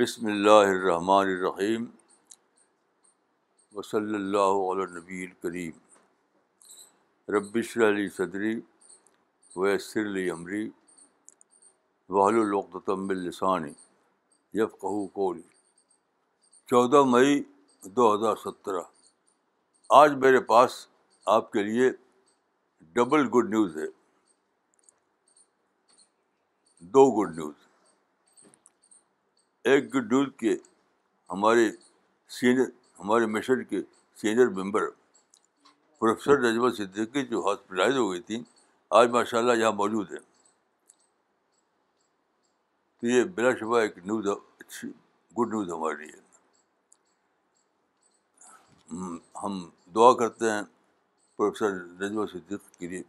بسم اللہ الرحمن الرحیم وصلی اللہ علیہ نبی الکریم ربشر علی صدری ویسر علی عمری وحل وحلوقۃم السانی یفقو کوی چودہ مئی دو ہزار سترہ آج میرے پاس آپ کے لیے ڈبل گڈ نیوز ہے دو گڈ نیوز ایک گڈ ڈول کے ہمارے سینئر ہمارے مشن کے senior member professor Najma Siddiqui جو ہاسپٹلائز ہو گئی تھیں آج ماشاء اللہ یہاں موجود ہیں تو یہ بلا شبہ ایک نیوز اچھی گڈ نیوز ہمارے لیے ہم دعا کرتے ہیں پروفیسر نجمہ صدیقی کے لیے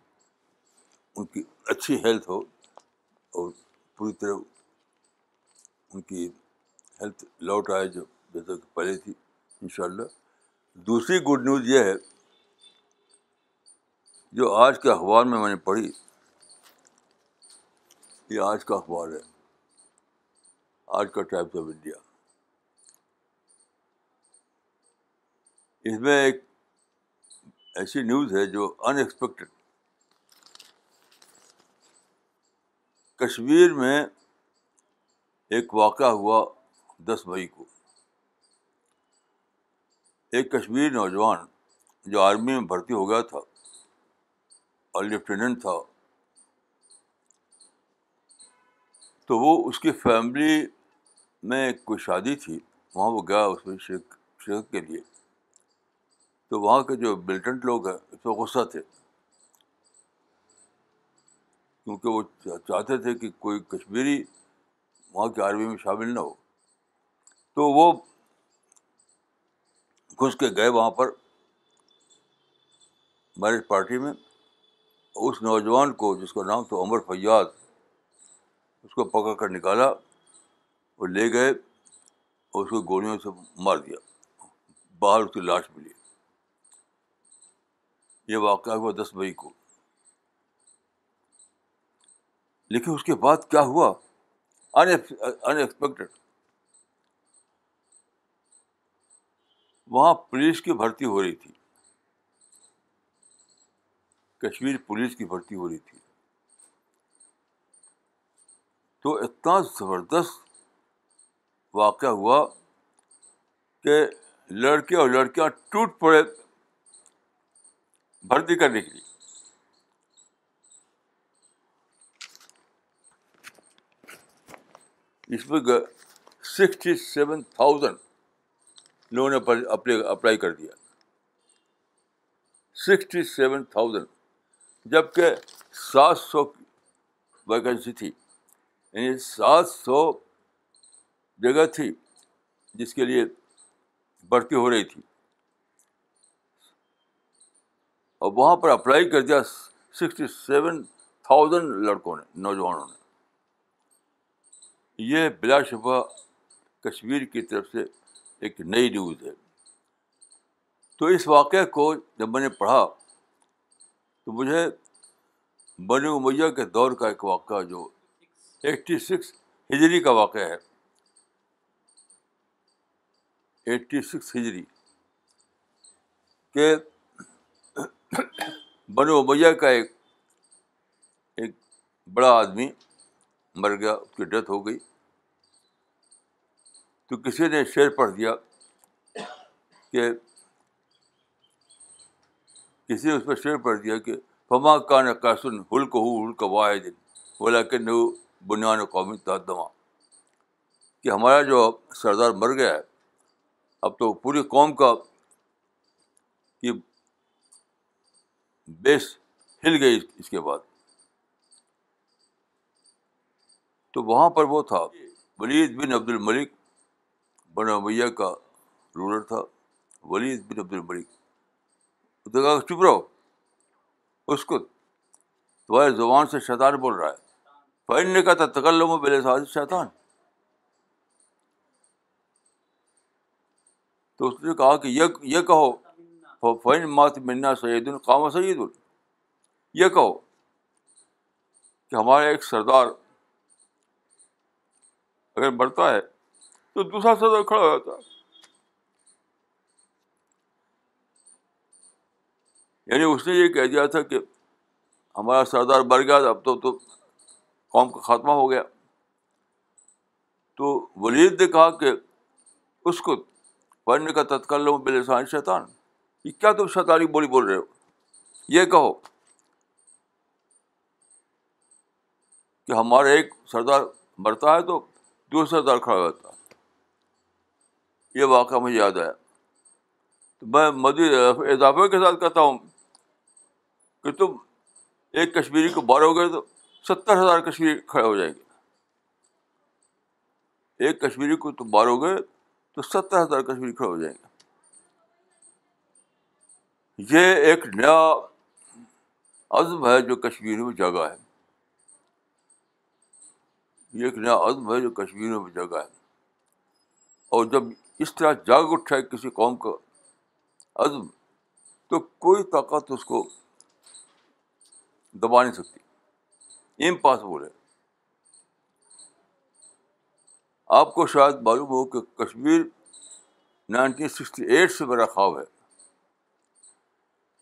ان کی اچھی ہیلتھ ہو اور پوری طرح ان کی ہیلتھ لوٹ آئے جو جیسا کہ پہلے تھی ان شاء اللہ دوسری گڈ نیوز یہ ہے جو آج کے اخبار میں میں نے پڑھی یہ آج کا اخبار ہے آج کا ٹائمس آف انڈیا اس میں ایک ایسی نیوز ہے جو ان ایکسپیکٹڈ کشمیر میں ایک واقعہ ہوا دس مئی کو ایک کشمیری نوجوان جو آرمی میں بھرتی ہو گیا تھا اور لیفٹیننٹ تھا تو وہ اس کی فیملی میں کوئی شادی تھی وہاں وہ گیا اس میں شرکت کے لیے تو وہاں کے جو ملٹنٹ لوگ ہیں اس میں غصہ تھے کیونکہ وہ چاہتے تھے کہ کوئی کشمیری وہاں کی آرمی میں شامل نہ ہو تو وہ گھس کے گئے وہاں پر میرج پارٹی میں اس نوجوان کو جس کا نام تو عمر فیاض اس کو پکڑ کر نکالا اور لے گئے اور اس کو گولیوں سے مار دیا باہر اس کی لاش ملی یہ واقعہ ہوا دس مئی کو لیکن اس کے بعد کیا ہوا انیکسپیکٹڈ uh, وہاں پولیس کی بھرتی ہو رہی تھی کشمیر پولیس کی بھرتی ہو رہی تھی تو اتنا زبردست واقعہ ہوا کہ لڑکے اور لڑکیاں ٹوٹ پڑے بھرتی کرنے کے لیے اس پہ سکسٹی سیون تھاؤزینڈ لوگوں نے اپلائی کر دیا سکسٹی سیون تھاؤزینڈ جب کہ سات سو ویکنسی تھی یعنی سات سو جگہ تھی جس کے لیے بھرتی ہو رہی تھی اور وہاں پر اپلائی کر دیا سکسٹی سیون تھاؤزینڈ لڑکوں نے نوجوانوں نے یہ بلا شفا کشمیر کی طرف سے ایک نئی نیوز ہے تو اس واقعہ کو جب میں نے پڑھا تو مجھے بن امیہ کے دور کا ایک واقعہ جو ایٹی سکس ہجری کا واقعہ ہے ایٹی سکس ہجری کہ بن امیہ کا ایک ایک بڑا آدمی مر گیا اس کی ڈیتھ ہو گئی تو کسی نے شعر پڑھ دیا کہ کسی نے اس پر شعر پڑھ دیا کہ فما کا نہ ہلک ہو ہلک واحد بولا کہ نو بنیاد قومی تعدمہ کہ ہمارا جو سردار مر گیا ہے اب تو پوری قوم کا کہ بیس ہل گئی اس کے بعد تو وہاں پر وہ تھا ولید بن عبد الملک بنا کا رولر تھا ولید بن عبد الملک دیکھا کہا چپ رہو اس کو تمہاری زبان سے شیطان بول رہا ہے فن نے کہا تھا تکلوم بل ساز شیطان تو اس نے کہا کہ یہ کہو فین مات منا سعید القام سعید ال یہ کہو کہ ہمارا ایک سردار اگر مرتا ہے تو دوسرا سزا کھڑا ہو جاتا یعنی اس نے یہ کہہ دیا تھا کہ ہمارا سردار بڑھ گیا اب تو قوم کا خاتمہ ہو گیا تو ولید نے کہا کہ اس کو پڑھنے کا تتکل لوگ بلسانی شیطان یہ کیا تم شیطانی بولی بول رہے ہو یہ کہو کہ ہمارا ایک سردار بڑھتا ہے تو دوسرا سردار کھڑا ہو جاتا ہے یہ واقعہ مجھے یاد آیا تو میں مزید اضافے کے ساتھ کہتا ہوں کہ تم ایک کشمیری کو بارو گے تو ستر ہزار کشمیری کھڑے ہو جائیں گے ایک کشمیری کو تم بارو گے تو ستر ہزار کشمیری کھڑے ہو جائیں گے یہ ایک نیا عزم ہے جو کشمیر میں جگہ ہے یہ ایک نیا عزم ہے جو کشمیر میں جگہ ہے اور جب اس طرح جاگ اٹھا ہے کسی قوم کا عزم تو کوئی طاقت اس کو دبا نہیں سکتی امپاسبل ہے آپ کو شاید معلوم ہو کہ کشمیر نائنٹین سکسٹی ایٹ سے میرا خواب ہے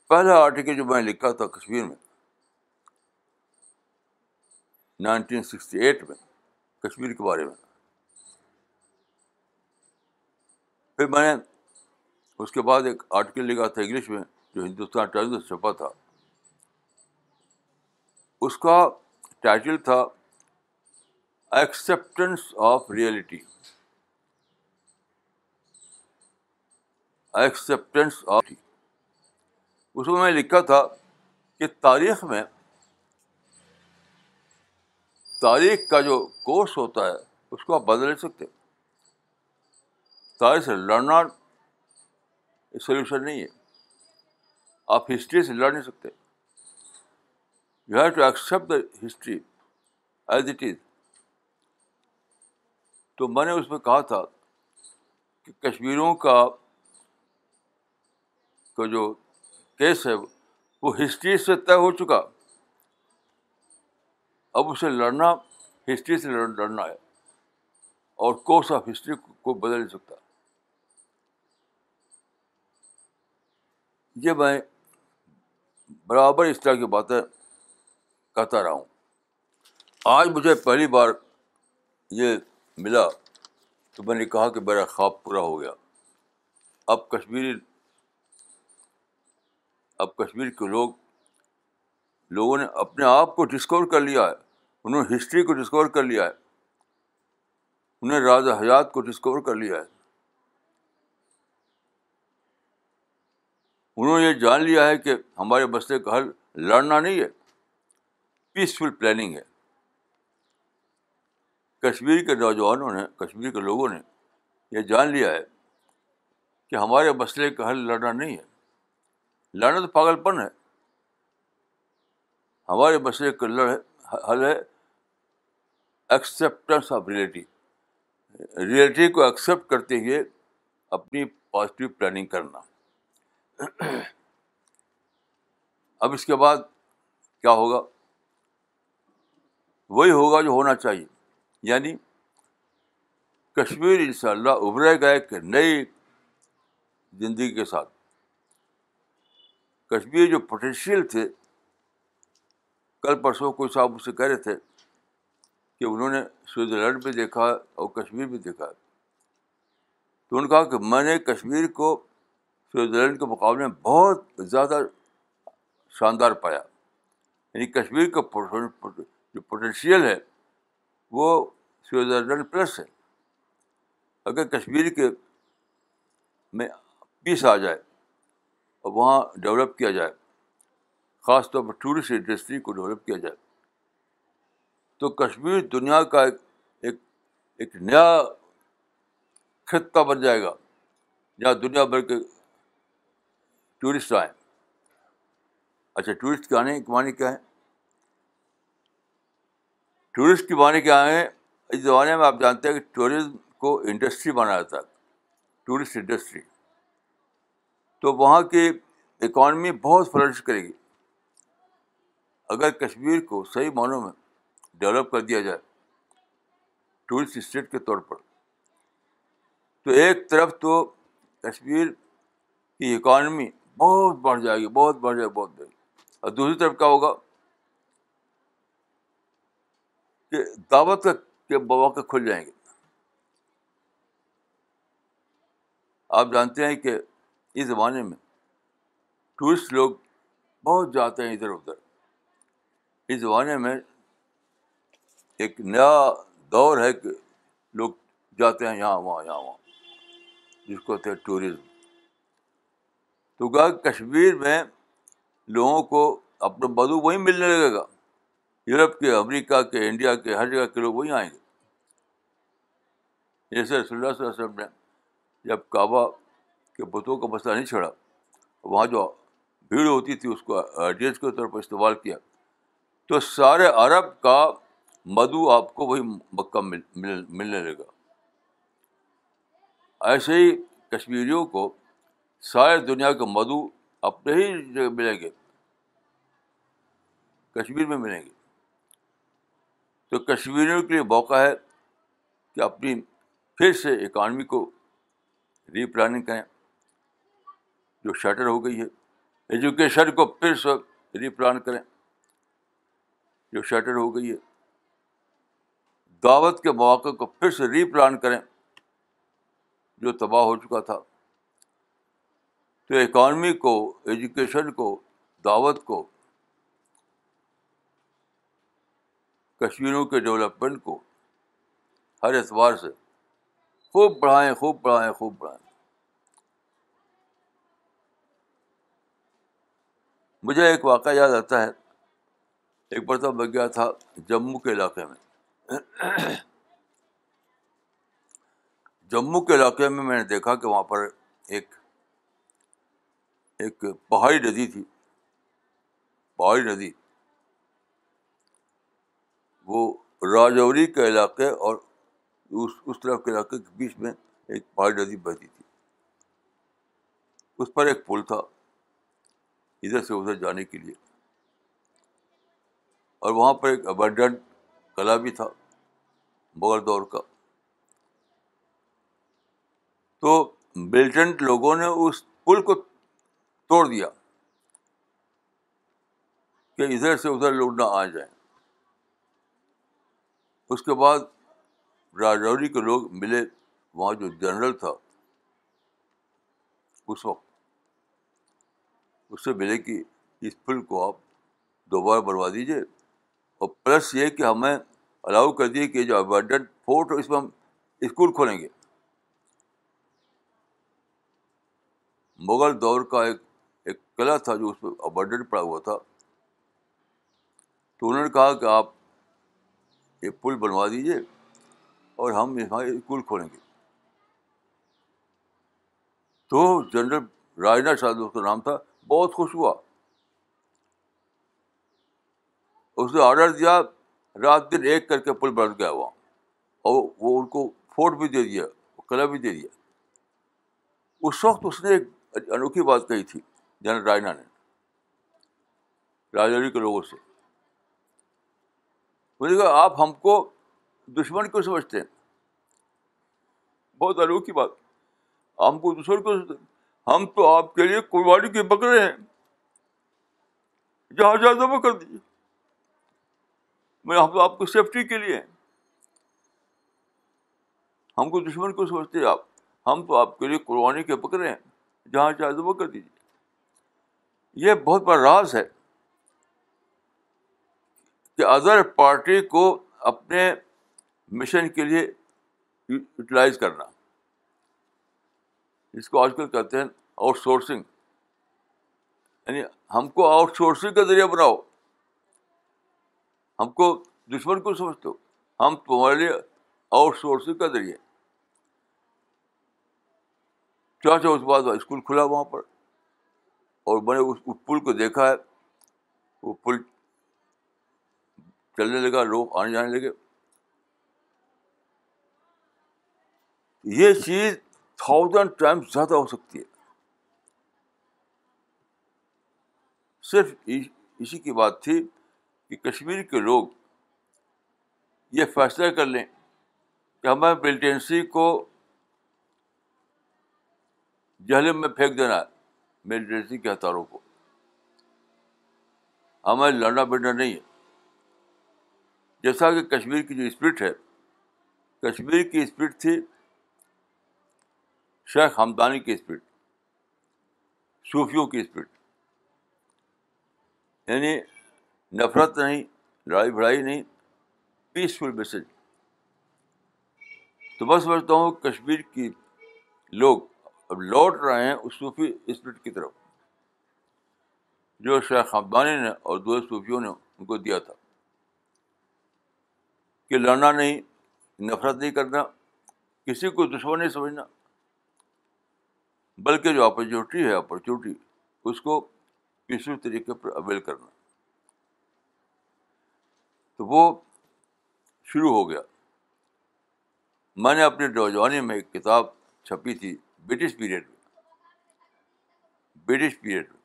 پہلا آرٹیکل جو میں لکھا تھا کشمیر میں نائنٹین سکسٹی ایٹ میں کشمیر کے بارے میں پھر میں نے اس کے بعد ایک آرٹیکل لکھا تھا انگلش میں جو ہندوستان ٹائمز میں چھپا تھا اس کا ٹائٹل تھا acceptance of reality acceptance of اس میں میں لکھا تھا کہ تاریخ میں تاریخ کا جو کورس ہوتا ہے اس کو آپ بدل نہیں سکتے تاریخ سے لڑنا سلیوشن نہیں ہے آپ ہسٹری سے لڑ نہیں سکتے you have to accept the history as it is تو میں نے اس میں کہا تھا کہ کشمیروں کا جو کیس ہے وہ ہسٹری سے طے ہو چکا اب اسے لڑنا ہسٹری سے لڑنا ہے اور کورس آف ہسٹری کو بدل نہیں سکتا یہ میں برابر اس طرح کی باتیں کہتا رہا ہوں آج مجھے پہلی بار یہ ملا تو میں نے کہا کہ میرا خواب پورا ہو گیا اب کشمیری اب کشمیر کے لوگ لوگوں نے اپنے آپ کو ڈسکور کر لیا ہے انہوں نے ہسٹری کو ڈسکور کر لیا ہے انہوں نے راز حیات کو ڈسکور کر لیا ہے انہوں نے یہ جان لیا ہے کہ ہمارے مسئلے کا حل لڑنا نہیں ہے پیسفل پلاننگ ہے کشمیر کے نوجوانوں نے کشمیر کے لوگوں نے یہ جان لیا ہے کہ ہمارے مسئلے کا حل لڑنا نہیں ہے لڑنا تو پاگل پن ہے ہمارے مسئلے کا لڑ حل ہے ایکسیپٹنس آف ریئلٹی ریئلٹی کو ایکسیپٹ کرتے ہوئے اپنی پازیٹیو پلاننگ کرنا اب اس کے بعد کیا ہوگا وہی ہوگا جو ہونا چاہیے یعنی کشمیر ان شاء اللہ ابھرے گا ایک نئی زندگی کے ساتھ کشمیر جو پوٹینشیل تھے کل پرسوں کوئی صاحب اسے کہہ رہے تھے کہ انہوں نے سوئٹزرلینڈ بھی دیکھا اور کشمیر بھی دیکھا تو انہوں نے کہا کہ میں نے کشمیر کو سوئٹزرلینڈ کے مقابلے میں بہت زیادہ شاندار پایا یعنی کشمیر کا جو پوٹینشیل ہے وہ سوئٹزرلینڈ پلس ہے اگر کشمیر کے میں پیس آ جائے اور وہاں ڈیولپ کیا جائے خاص طور پر ٹورسٹ انڈسٹری کو ڈیولپ کیا جائے تو کشمیر دنیا کا ایک ایک نیا خطہ بن جائے گا جہاں دنیا بھر کے ٹورسٹ آئیں اچھا ٹورسٹ کے آنے کے معنی کیا ہے ٹورسٹ کے معنی کیا ہیں اس زمانے میں آپ جانتے ہیں کہ ٹورزم کو انڈسٹری جاتا ہے ٹورسٹ انڈسٹری تو وہاں کی اکانومی بہت فلرش کرے گی اگر کشمیر کو صحیح معنوں میں ڈیولپ کر دیا جائے ٹورسٹ اسٹیٹ کے طور پر تو ایک طرف تو کشمیر کی اکانومی بہت بڑھ جائے گی بہت بڑھ جائے گی بہت بڑھ جائے گی اور دوسری طرف کیا ہوگا کہ دعوت کے مواقع کھل جائیں گے آپ جانتے ہیں کہ اس زمانے میں ٹورسٹ لوگ بہت جاتے ہیں ادھر ادھر اس زمانے میں ایک نیا دور ہے کہ لوگ جاتے ہیں یہاں وہاں یہاں وہاں جس کو ٹورزم تو کہا کشمیر میں لوگوں کو اپنا بدو وہیں ملنے لگے گا یورپ کے امریکہ کے انڈیا کے ہر جگہ کے لوگ وہیں آئیں گے جیسے رسول اللہ صلی اللہ علیہ وسلم نے جب کعبہ کے بتوں کا مسئلہ نہیں چھڑا وہاں جو بھیڑ ہوتی تھی اس کو ایڈریس کے طور پر استعمال کیا تو سارے عرب کا مدو آپ کو وہی مکہ مل, ملنے لگا ایسے ہی کشمیریوں کو سارے دنیا کے مدو اپنے ہی جگہ ملیں گے کشمیر میں ملیں گے تو کشمیریوں کے لیے موقع ہے کہ اپنی پھر سے اکانومی کو ری پلاننگ کریں جو شٹر ہو گئی ہے ایجوکیشن کو پھر سے ری پلان کریں جو شٹر ہو گئی ہے دعوت کے مواقع کو پھر سے ری پلان کریں جو تباہ ہو چکا تھا تو اکانمی کو ایجوکیشن کو دعوت کو کشمیروں کے ڈیولپمنٹ کو ہر اعتبار سے خوب پڑھائیں خوب پڑھائیں خوب بڑھائیں مجھے ایک واقعہ یاد آتا ہے ایک پڑتا بن گیا تھا جموں کے علاقے میں جموں کے علاقے میں میں نے دیکھا کہ وہاں پر ایک ایک پہاڑی ندی تھی پہاڑی ندی وہ راجوری کے علاقے اور اس اس طرف کے کے علاقے بیچ میں ایک پہاڑی ندی بہتی تھی اس پر ایک پل تھا ادھر سے ادھر جانے کے لیے اور وہاں پر ایک کلا بھی تھا مغل دور کا تو بلٹنٹ لوگوں نے اس پل کو توڑ دیا کہ ادھر سے ادھر لوگ نہ آ جائیں اس کے بعد راجوری کے لوگ ملے وہاں جو جنرل تھا اس وقت اس سے ملے کہ اس پل کو آپ دوبارہ بنوا دیجیے اور پلس یہ کہ ہمیں الاؤ کر دیے کہ جو اب فورٹ اس میں ہم اسکول کھولیں گے مغل دور کا ایک ایک کلا تھا جو اس ابرڈن پڑا ہوا تھا تو انہوں نے کہا کہ آپ یہ پل بنوا دیجیے اور ہم یہاں اسکول کھولیں گے تو جنرل راجنا کا نام تھا بہت خوش ہوا اس نے آڈر دیا رات دن ایک کر کے پل بن گیا وہاں اور وہ ان کو فورٹ بھی دے دیا قلعہ بھی دے دیا اس وقت اس نے ایک انوکھی بات کہی تھی جنرل رائنا نے راجوری کے لوگوں سے کہا آپ ہم کو دشمن کیوں سمجھتے ہیں بہت آلو کی بات ہم کو دشمن کیوں سمجھتے ہم تو آپ کے لیے قربانی کے بکرے ہیں جہاں جہاں دبا کر دیجیے میں ہم تو آپ کو سیفٹی کے لیے ہم کو دشمن کیوں سمجھتے آپ ہم تو آپ کے لیے قربانی کے بکرے ہیں جہاں جہاں دبا کر دیجیے یہ بہت بڑا راز ہے کہ ادر پارٹی کو اپنے مشن کے لیے یوٹیلائز کرنا اس کو آج کل کہتے ہیں آؤٹ سورسنگ یعنی ہم کو آؤٹ سورسنگ کا ذریعہ بناؤ ہم کو دشمن کو سمجھ دو ہم تمہارے لیے آؤٹ سورسنگ کا ذریعے چاچا اس بعد اسکول کھلا وہاں پر اور میں نے اس پل کو دیکھا ہے وہ پل چلنے لگا لوگ آنے جانے لگے یہ چیز تھاؤزینڈ ٹائمس زیادہ ہو سکتی ہے صرف اسی کی بات تھی کہ کشمیر کے لوگ یہ فیصلہ کر لیں کہ ہمیں ملٹینسی کو جہلم میں پھینک دینا ہے کے ہتھیاروں کو ہمارے لڑنا بڑنا نہیں ہے جیسا کہ کشمیر کی جو اسپرٹ ہے کشمیر کی اسپرٹ تھی شیخ ہمدانی کی اسپرٹ صوفیوں کی اسپرٹ یعنی نفرت نہیں لڑائی بھڑائی نہیں پیسفل میسج تو میں سمجھتا ہوں کشمیر کی لوگ اب لوٹ رہے ہیں اس صوفی اسپرٹ کی طرف جو شیخ خاندانی نے اور دو صوفیوں نے ان کو دیا تھا کہ لڑنا نہیں نفرت نہیں کرنا کسی کو دشمن نہیں سمجھنا بلکہ جو اپرچونیٹی ہے اپرچونیٹی اس کو کسی بھی طریقے پر اویل کرنا تو وہ شروع ہو گیا میں نے اپنی نوجوانی میں ایک کتاب چھپی تھی برٹش پیریڈ میں برٹش پیریڈ میں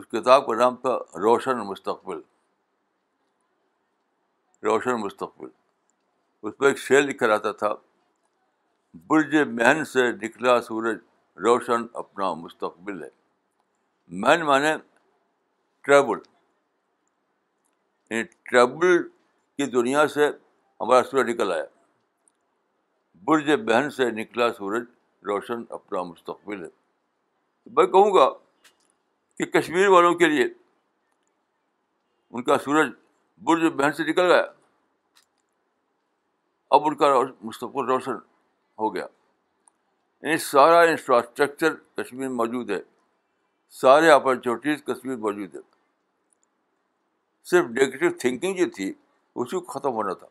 اس کتاب کا نام تھا روشن مستقبل روشن مستقبل اس پہ ایک شعر لکھا رہتا تھا برج مہن سے نکلا سورج روشن اپنا مستقبل ہے مہن مانے ٹریبل یعنی ٹریبل کی دنیا سے ہمارا سورج نکل آیا برج بہن سے نکلا سورج روشن اپنا مستقبل ہے میں کہوں گا کہ کشمیر والوں کے لیے ان کا سورج برج بہن سے نکل گیا اب ان کا مستقبل روشن ہو گیا یعنی سارا انفراسٹرکچر کشمیر موجود ہے سارے اپرچونیٹیز کشمیر موجود ہے صرف نگیٹو تھنکنگ جو تھی اسی کو ختم ہونا تھا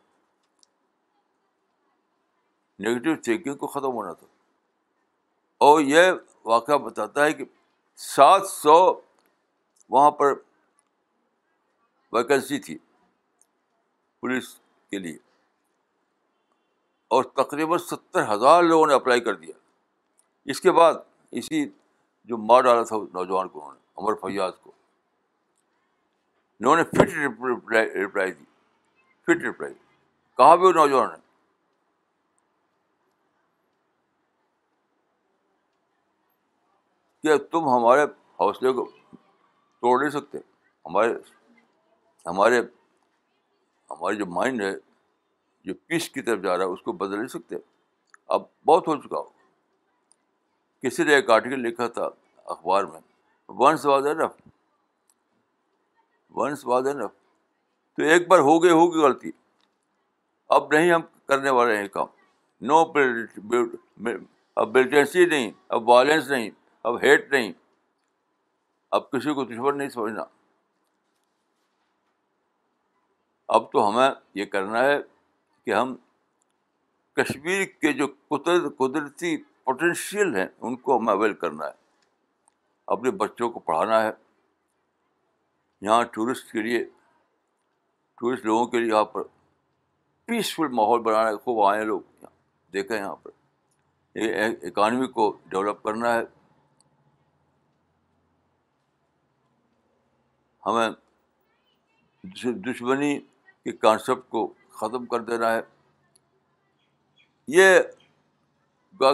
نگیٹو تھینکنگ کو ختم ہونا تھا اور یہ واقعہ بتاتا ہے کہ سات سو وہاں پر ویکنسی تھی پولیس کے لیے اور تقریباً ستر ہزار لوگوں نے اپلائی کر دیا اس کے بعد اسی جو مار ڈالا تھا نوجوان کو انہوں نے عمر فیاض کو انہوں نے فٹ رپلائی دی فٹ رپلائی کہا بھی وہ نوجوان نے تم ہمارے حوصلے کو توڑ نہیں سکتے ہمارے ہمارے ہمارے جو مائنڈ ہے جو پیس کی طرف جا رہا ہے اس کو بدل نہیں سکتے اب بہت ہو چکا ہو کسی نے ایک آرٹیکل لکھا تھا اخبار میں ونس ونس تو ایک بار ہو گئی ہوگی غلطی اب نہیں ہم کرنے والے ہیں کام نو اب ملٹنسی نہیں اب وائلنس نہیں اب ہیٹ نہیں اب کسی کو دشمن نہیں سمجھنا اب تو ہمیں یہ کرنا ہے کہ ہم کشمیر کے جو قدرت قدرتی پوٹینشیل ہیں ان کو ہمیں اویل کرنا ہے اپنے بچوں کو پڑھانا ہے یہاں ٹورسٹ کے لیے ٹورسٹ لوگوں کے لیے یہاں پر پیسفل ماحول بنانا ہے خوب آئیں لوگ دیکھیں یہاں پر اکانومی کو ڈیولپ کرنا ہے ہمیں دشمنی کے کانسیپٹ کو ختم کر دینا ہے یہ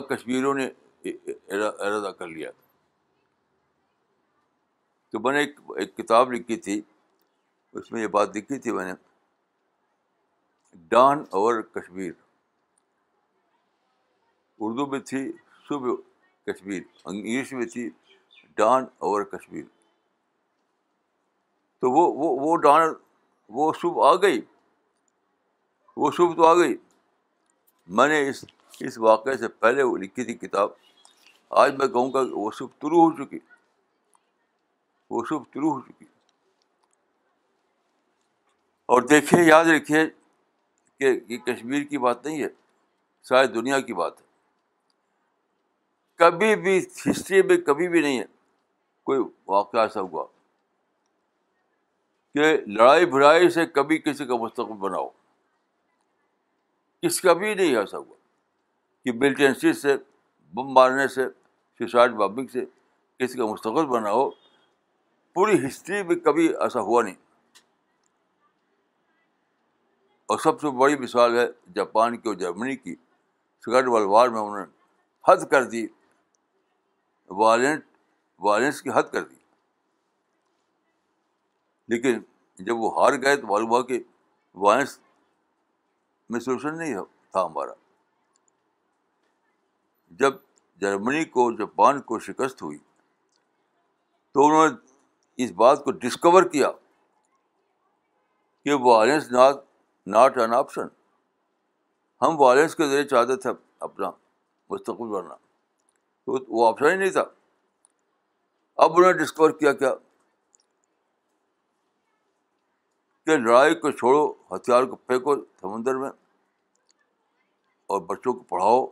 کشمیروں نے ارادہ کر لیا تھا تو میں نے ایک ایک کتاب لکھی تھی اس میں یہ بات لکھی تھی میں نے ڈان اور کشمیر اردو میں تھی صبح کشمیر انگلش میں تھی ڈان اور کشمیر تو وہ وہ وہ ڈان وہ صبح آ گئی وہ صبح تو آ گئی میں نے اس اس واقعے سے پہلے وہ لکھی تھی کتاب آج میں کہوں گا کہ وہ صبح شروع ہو چکی وہ صبح شروع ہو چکی اور دیکھیے یاد رکھیے کہ یہ کشمیر کی بات نہیں ہے شاید دنیا کی بات ہے کبھی بھی ہسٹری میں کبھی بھی نہیں ہے کوئی واقعہ ایسا ہوا کہ لڑائی بھڑائی سے کبھی کسی کا مستقبل بناؤ کس کا بھی نہیں ایسا ہوا کہ بلٹنس سے بم مارنے سے سوسائڈ بابنگ سے کسی کا مستقبل بناؤ پوری ہسٹری میں کبھی ایسا ہوا نہیں اور سب سے بڑی مثال ہے جاپان کی اور جرمنی کی ورلڈ وار میں انہوں نے حد کر دی وائلنٹ وائلنس کی حد کر دی لیکن جب وہ ہار گئے تو معلوم ہوا کہ وائنس میں سلوشن نہیں تھا ہمارا جب جرمنی کو جاپان کو شکست ہوئی تو انہوں نے اس بات کو ڈسکور کیا کہ violence not not an option ہم وائلنس کے ذریعے چاہتے تھے اپنا مستقبل بننا تو وہ آپشن ہی نہیں تھا اب انہوں نے ڈسکور کیا کیا کہ لڑائی کو چھوڑو ہتھیار کو پھینکو سمندر میں اور بچوں کو پڑھاؤ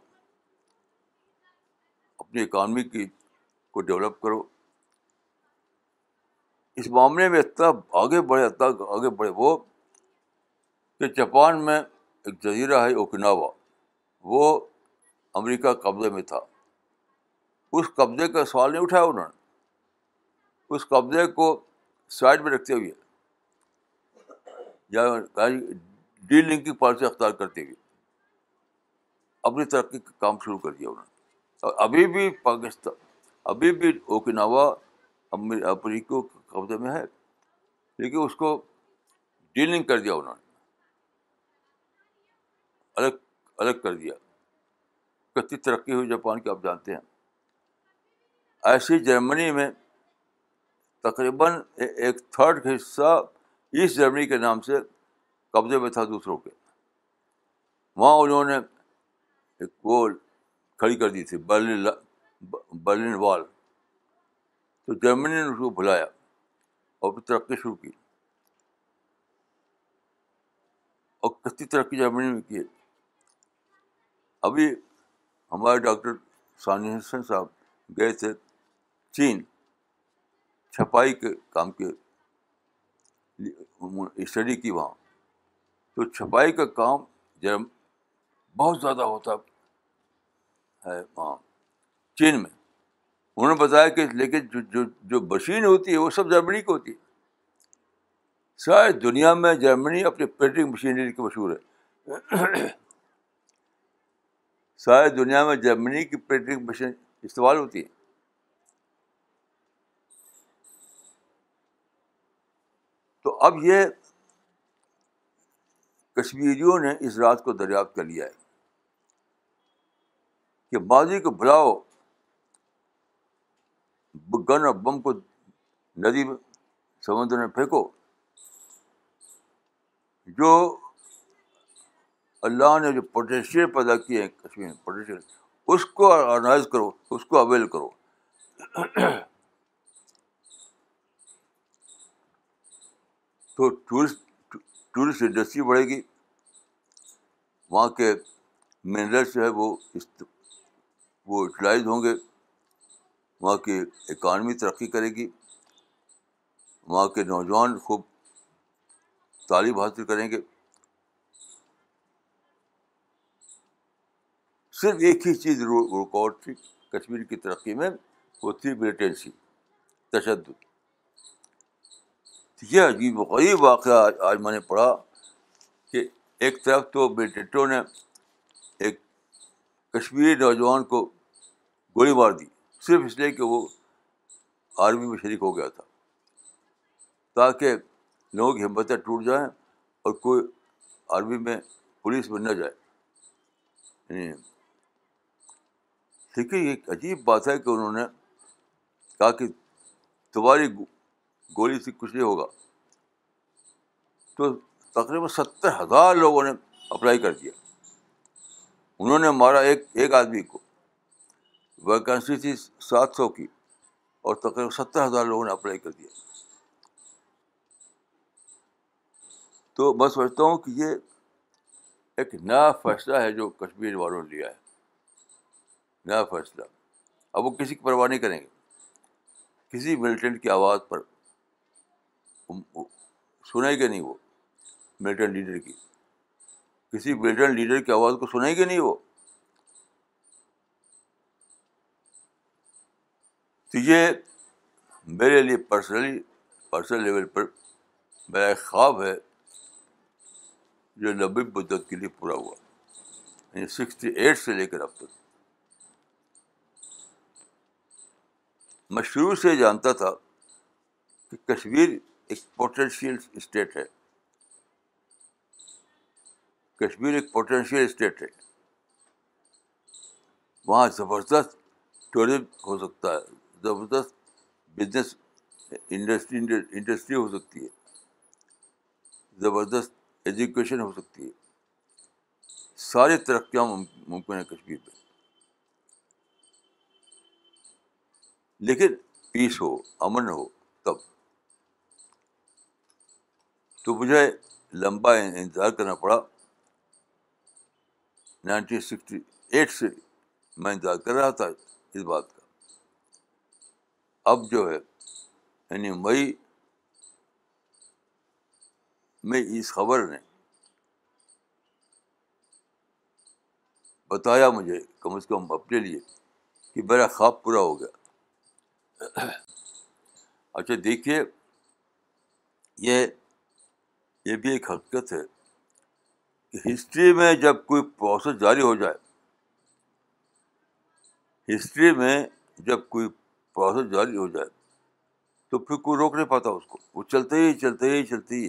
اپنی اکانمی کی کو ڈیولپ کرو اس معاملے میں اتنا آگے بڑھے اتنا آگے بڑھے وہ کہ جاپان میں ایک جزیرہ ہے اوکناوا وہ امریکہ قبضے میں تھا اس قبضے کا سوال نہیں اٹھایا انہوں نے اس قبضے کو سائڈ میں رکھتے ہوئے جی، ڈی لنکنگ پالیسی اختیار کرتے ہوئے اپنی ترقی کا کام شروع کر دیا انہوں نے اور ابھی بھی پاکستان ابھی بھی اوکناوا امریکو کے میں ہے لیکن اس کو ڈیلنگ کر دیا انہوں نے الگ الگ کر دیا کتنی ترقی ہوئی جاپان کی آپ جانتے ہیں ایسی جرمنی میں تقریباً ایک تھرڈ حصہ ایسٹ جرمنی کے نام سے قبضے میں تھا دوسروں کے وہاں انہوں نے ایک وہ کھڑی کر دی تھی برلن برلن وال تو جرمنی نے اس کو بھلایا اور پھر ترقی شروع کی اور کتنی ترقی جرمنی میں کی ابھی ہمارے ڈاکٹر حسن صاحب گئے تھے چین چھپائی کے کام کے اسٹڈی کی وہاں تو چھپائی کا کام جرم بہت زیادہ ہوتا ہے وہاں چین میں انہوں نے بتایا کہ لیکن جو جو جو مشین ہوتی ہے وہ سب جرمنی کی ہوتی ہے ساری دنیا میں جرمنی اپنی پرنٹنگ مشینری کی مشہور ہے ساری دنیا میں جرمنی کی پرنٹنگ مشین استعمال ہوتی ہے اب یہ کشمیریوں نے اس رات کو دریافت کر لیا ہے کہ ماضی کو بلاؤ گن اور بم کو ندی میں سمندر میں پھینکو جو اللہ نے جو پوٹینشیل پیدا کیے ہیں کشمیر میں پوٹینشیل اس کو آرگنائز کرو اس کو اویل کرو تو ٹورسٹ ٹورسٹ انڈسٹری بڑھے گی وہاں کے منرلس ہے وہ وہ یوٹیلائز ہوں گے وہاں کی اکانمی ترقی کرے گی وہاں کے نوجوان خوب تعلیم حاصل کریں گے صرف ایک ہی چیز رکاوٹ تھی کشمیر کی ترقی میں وہ تھی ملیٹنسی تشدد یہ عجیب و غریب واقعہ آج میں نے پڑھا کہ ایک طرف تو بیٹیٹو نے ایک کشمیری نوجوان کو گولی مار دی صرف اس لیے کہ وہ آرمی میں شریک ہو گیا تھا تاکہ لوگوں کی ہمتیں ٹوٹ جائیں اور کوئی آرمی میں پولیس میں نہ جائے ٹھیک یعنی ہے ایک عجیب بات ہے کہ انہوں نے تاکہ تمہاری گولی کچھ نہیں ہوگا تو تقریباً ستر ہزار لوگوں نے اپلائی کر دیا انہوں نے مارا ایک ایک آدمی کو ویکنسی تھی سات سو کی اور تقریباً ستر ہزار لوگوں نے اپلائی کر دیا تو میں سمجھتا ہوں کہ یہ ایک نیا فیصلہ ہے جو کشمیر والوں نے لیا ہے نیا فیصلہ اب وہ کسی کی پرواہ نہیں کریں گے کسی ملیٹنٹ کی آواز پر سنے گا نہیں وہ ملٹن لیڈر کی کسی ملٹن لیڈر کی آواز کو سنے گا نہیں وہ تو یہ میرے لیے پرسنلی پرسنل لیول پر میرا ایک خواب ہے جو نبی بدت کے لیے پورا ہوا یعنی سکسٹی ایٹ سے لے کر اب تک میں شروع سے جانتا تھا کہ کشمیر ایک پوٹینشیل اسٹیٹ ہے کشمیر ایک پوٹینشیل اسٹیٹ ہے وہاں زبردست ٹوریزم ہو سکتا ہے زبردست بزنس انڈسٹری انڈسٹری ہو سکتی ہے زبردست ایجوکیشن ہو سکتی ہے ساری ترقیاں ممکن ہیں کشمیر میں لیکن پیس ہو امن ہو تب تو مجھے لمبا انتظار کرنا پڑا نائنٹین سکسٹی ایٹ سے میں انتظار کر رہا تھا اس بات کا اب جو ہے یعنی مئی میں اس خبر نے بتایا مجھے کم از کم اپنے لیے کہ میرا خواب پورا ہو گیا اچھا دیکھیے یہ یہ بھی ایک حقیقت ہے کہ ہسٹری میں جب کوئی پروسیس جاری ہو جائے ہسٹری میں جب کوئی پروسیس جاری ہو جائے تو پھر کوئی روک نہیں پاتا اس کو وہ چلتے ہی چلتے ہی چلتے ہی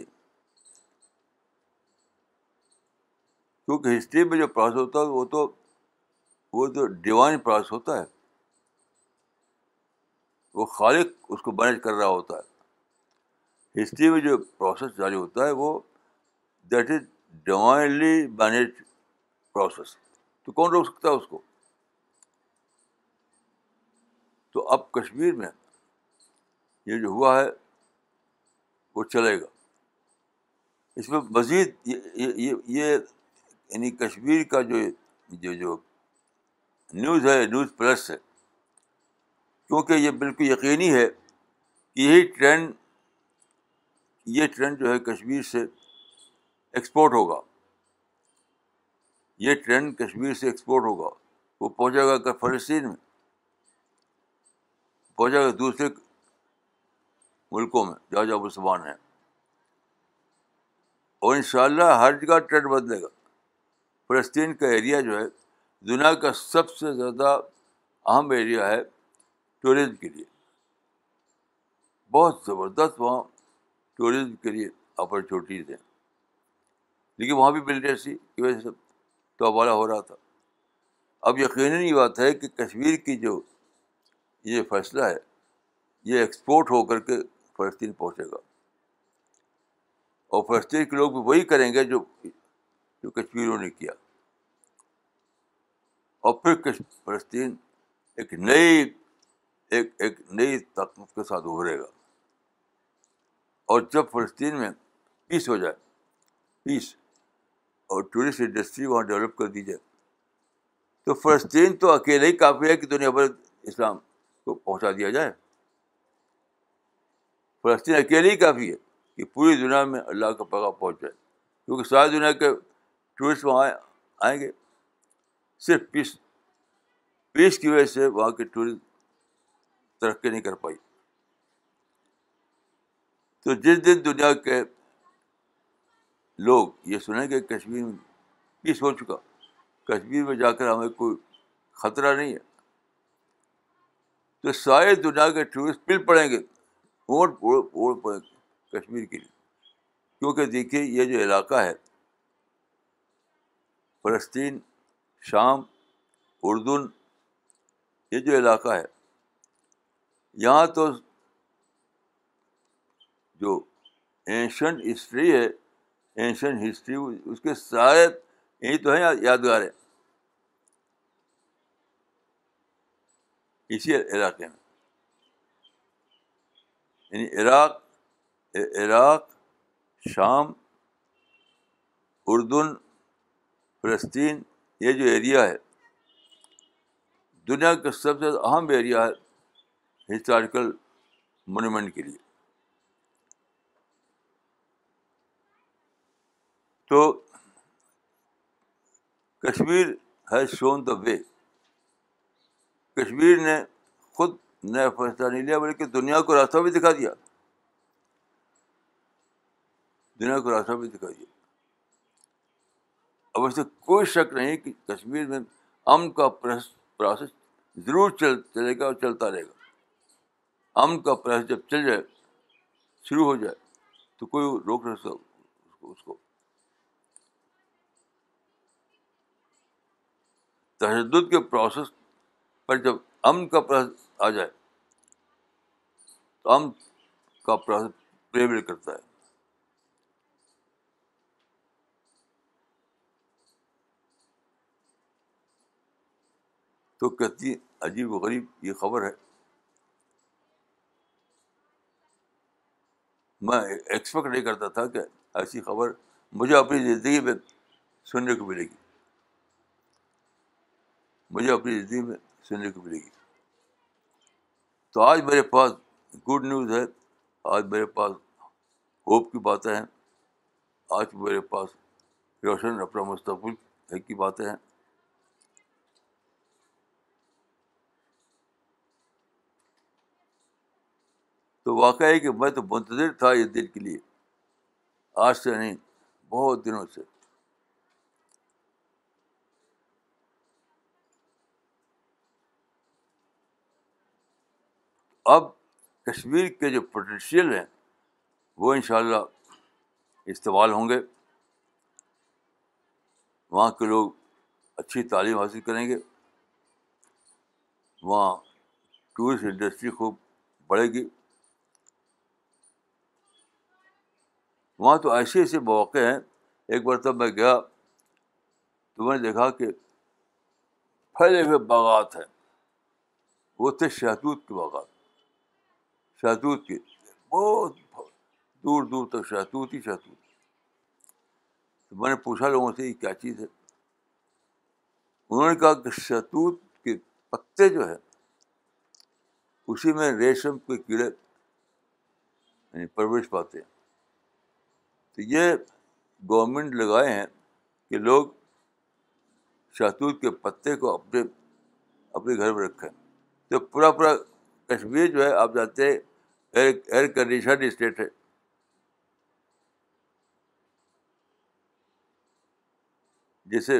کیونکہ ہسٹری میں جو پروسیس ہوتا ہے وہ تو وہ تو ڈیوائن پروسیس ہوتا ہے وہ خالق اس کو مینج کر رہا ہوتا ہے ہسٹری میں جو پروسیس جاری ہوتا ہے وہ that is divinely manage process تو کون روک سکتا ہے اس کو تو اب کشمیر میں یہ جو ہوا ہے وہ چلے گا اس میں مزید یہ یعنی کشمیر کا جو جو جو نیوز ہے نیوز پلس ہے کیونکہ یہ بالکل یقینی ہے کہ یہی ٹرینڈ یہ ٹرین جو ہے کشمیر سے ایکسپورٹ ہوگا یہ ٹرین کشمیر سے ایکسپورٹ ہوگا وہ پہنچے گا فلسطین میں پہنچے گا دوسرے ملکوں میں جہاں جہاں مسلمان ہیں اور ان شاء اللہ ہر جگہ ٹرین بدلے گا فلسطین کا ایریا جو ہے دنیا کا سب سے زیادہ اہم ایریا ہے ٹورزم کے لیے بہت زبردست وہاں ٹورزم کے لیے اپرچونیٹیز ہیں لیکن وہاں بھی ملٹریسی کی وجہ سے توبالا ہو رہا تھا اب یقینی بات ہے کہ کشمیر کی جو یہ فیصلہ ہے یہ ایکسپورٹ ہو کر کے فلسطین پہنچے گا اور فلسطین کے لوگ بھی وہی کریں گے جو جو کشمیروں نے کیا اور پھر فلسطین ایک نئی ایک نئی طاقت کے ساتھ ابھرے گا اور جب فلسطین میں پیس ہو جائے پیس اور ٹورسٹ انڈسٹری وہاں ڈیولپ کر دی جائے تو فلسطین تو اکیلے ہی کافی ہے کہ دنیا بھر اسلام کو پہنچا دیا جائے فلسطین اکیلے ہی کافی ہے کہ پوری دنیا میں اللہ کا پگا پہنچ جائے کیونکہ ساری دنیا کے ٹورسٹ وہاں آئیں گے صرف پیس پیس کی وجہ سے وہاں کے ٹورسٹ ترقی نہیں کر پائی تو جس دن دنیا کے لوگ یہ سنیں گے کشمیر میں پیس ہو چکا کشمیر میں جا کر ہمیں کوئی خطرہ نہیں ہے تو سارے دنیا کے ٹورسٹ پل پڑیں گے اوڑ پڑیں گے کشمیر کے لیے کیونکہ دیکھیے یہ جو علاقہ ہے فلسطین شام اردن یہ جو علاقہ ہے یہاں تو جو اینشنٹ ہسٹری ہے ہسٹری اس کے سارے یہی تو ہیں یادگاریں اسی علاقے میں یعنی عراق عراق شام اردن فلسطین یہ جو ایریا ہے دنیا کا سب سے اہم ایریا ہے ہسٹوریکل مونومنٹ کے لیے تو Kashmir has shown the way Kashmir نے خود نیا فیصلہ نہیں لیا بلکہ دنیا کو راستہ بھی دکھا دیا دنیا کو راستہ بھی دکھا دیا اب اس سے کوئی شک نہیں کہ کشمیر میں امن کا پروسیس ضرور چل چلے گا اور چلتا رہے گا امن کا پروسیس جب چل جائے شروع ہو جائے تو کوئی روک نہیں سکتا اس کو تشدد کے پروسیس پر جب امن کا پروسیس آ جائے تو امن کا پروسیس پریویل کرتا ہے تو کتنی عجیب و غریب یہ خبر ہے میں ایکسپیکٹ نہیں کرتا تھا کہ ایسی خبر مجھے اپنی زندگی میں سننے کو ملے گی مجھے اپنی زندگی میں سننے کو ملے گی تو آج میرے پاس گڈ نیوز ہے آج میرے پاس ہوپ کی باتیں ہیں آج میرے پاس روشن اپنا مستقبل کی باتیں ہیں تو واقعہ ہے کہ میں تو منتظر تھا اس دن کے لیے آج سے نہیں بہت دنوں سے اب کشمیر کے جو پوٹینشیل ہیں وہ ان شاء اللہ استعمال ہوں گے وہاں کے لوگ اچھی تعلیم حاصل کریں گے وہاں ٹورسٹ انڈسٹری خوب بڑھے گی وہاں تو ایسے ایسے مواقع ہیں ایک بار تب میں گیا تو میں نے دیکھا کہ پھیلے ہوئے باغات ہیں وہ تھے شہتوت کے باغات شہتوت کی بہت دور دور تک شہتوت ہی شہتوت تو میں نے پوچھا لوگوں سے یہ کیا چیز ہے انہوں نے کہا کہ شہتوت کے پتے جو ہے اسی میں ریشم کے کیڑے یعنی پرورش پاتے ہیں تو یہ گورنمنٹ لگائے ہیں کہ لوگ شہتوت کے پتے کو اپنے اپنے گھر میں رکھیں تو پورا پورا کشمیر جو ہے آپ جاتے ایئر ایئر اسٹیٹ ہے جسے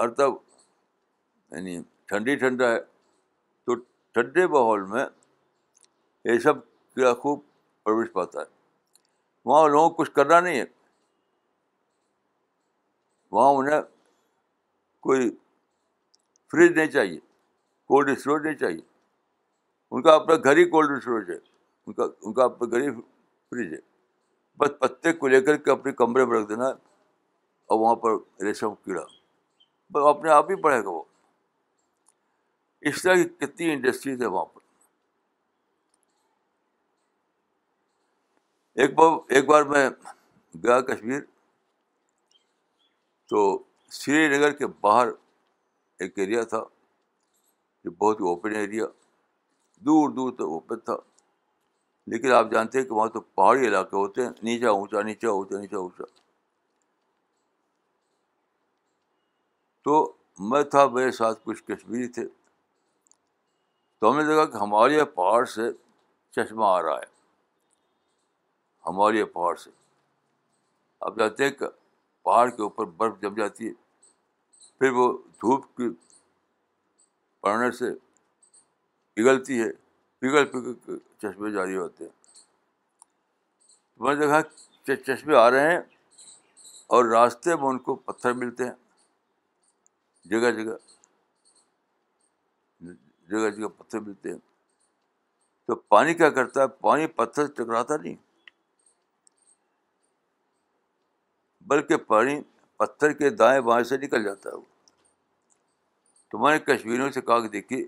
ہر طب یعنی ٹھنڈی ٹھنڈا ہے تو ٹھنڈے ماحول میں یہ سب کیا خوب پروش پاتا ہے وہاں لوگوں کو کچھ کرنا نہیں ہے وہاں انہیں کوئی فریج نہیں چاہیے کولڈ اسٹوریج نہیں چاہیے ان کا اپنا گھر ہی کولڈ اسٹوریج ہے ان کا ان کا اپنا گھر ہی فریج ہے بس پتے کو لے کر کے اپنے کمرے میں رکھ دینا ہے اور وہاں پر ریشم کیڑا بس اپنے آپ ہی پڑھے گا وہ اس طرح کی کتنی انڈسٹریز ہے وہاں پر ایک بار میں گیا کشمیر تو سری نگر کے باہر ایک ایریا تھا جو بہت ہی اوپن ایریا دور دور تک وہ پہ تھا لیکن آپ جانتے ہیں کہ وہاں تو پہاڑی علاقے ہوتے ہیں نیچا اونچا نیچا اونچا نیچا اونچا تو میں تھا میرے ساتھ کچھ کشمیری تھے تو ہم نے دیکھا کہ ہمارے پہاڑ سے چشمہ آ رہا ہے ہمارے پہاڑ سے آپ جانتے ہیں کہ پہاڑ کے اوپر برف جم جاتی ہے پھر وہ دھوپ کی پڑنے سے پگھلتی ہے پگھل پگھل چشمے جاری ہوتے ہیں میں نے دیکھا چشمے آ رہے ہیں اور راستے میں ان کو پتھر ملتے ہیں جگہ جگہ جگہ جگہ پتھر ملتے ہیں تو پانی کیا کرتا ہے پانی پتھر ٹکراتا نہیں بلکہ پانی پتھر کے دائیں بائیں سے نکل جاتا ہے وہ نے کشمیروں سے کہا کہ دیکھیے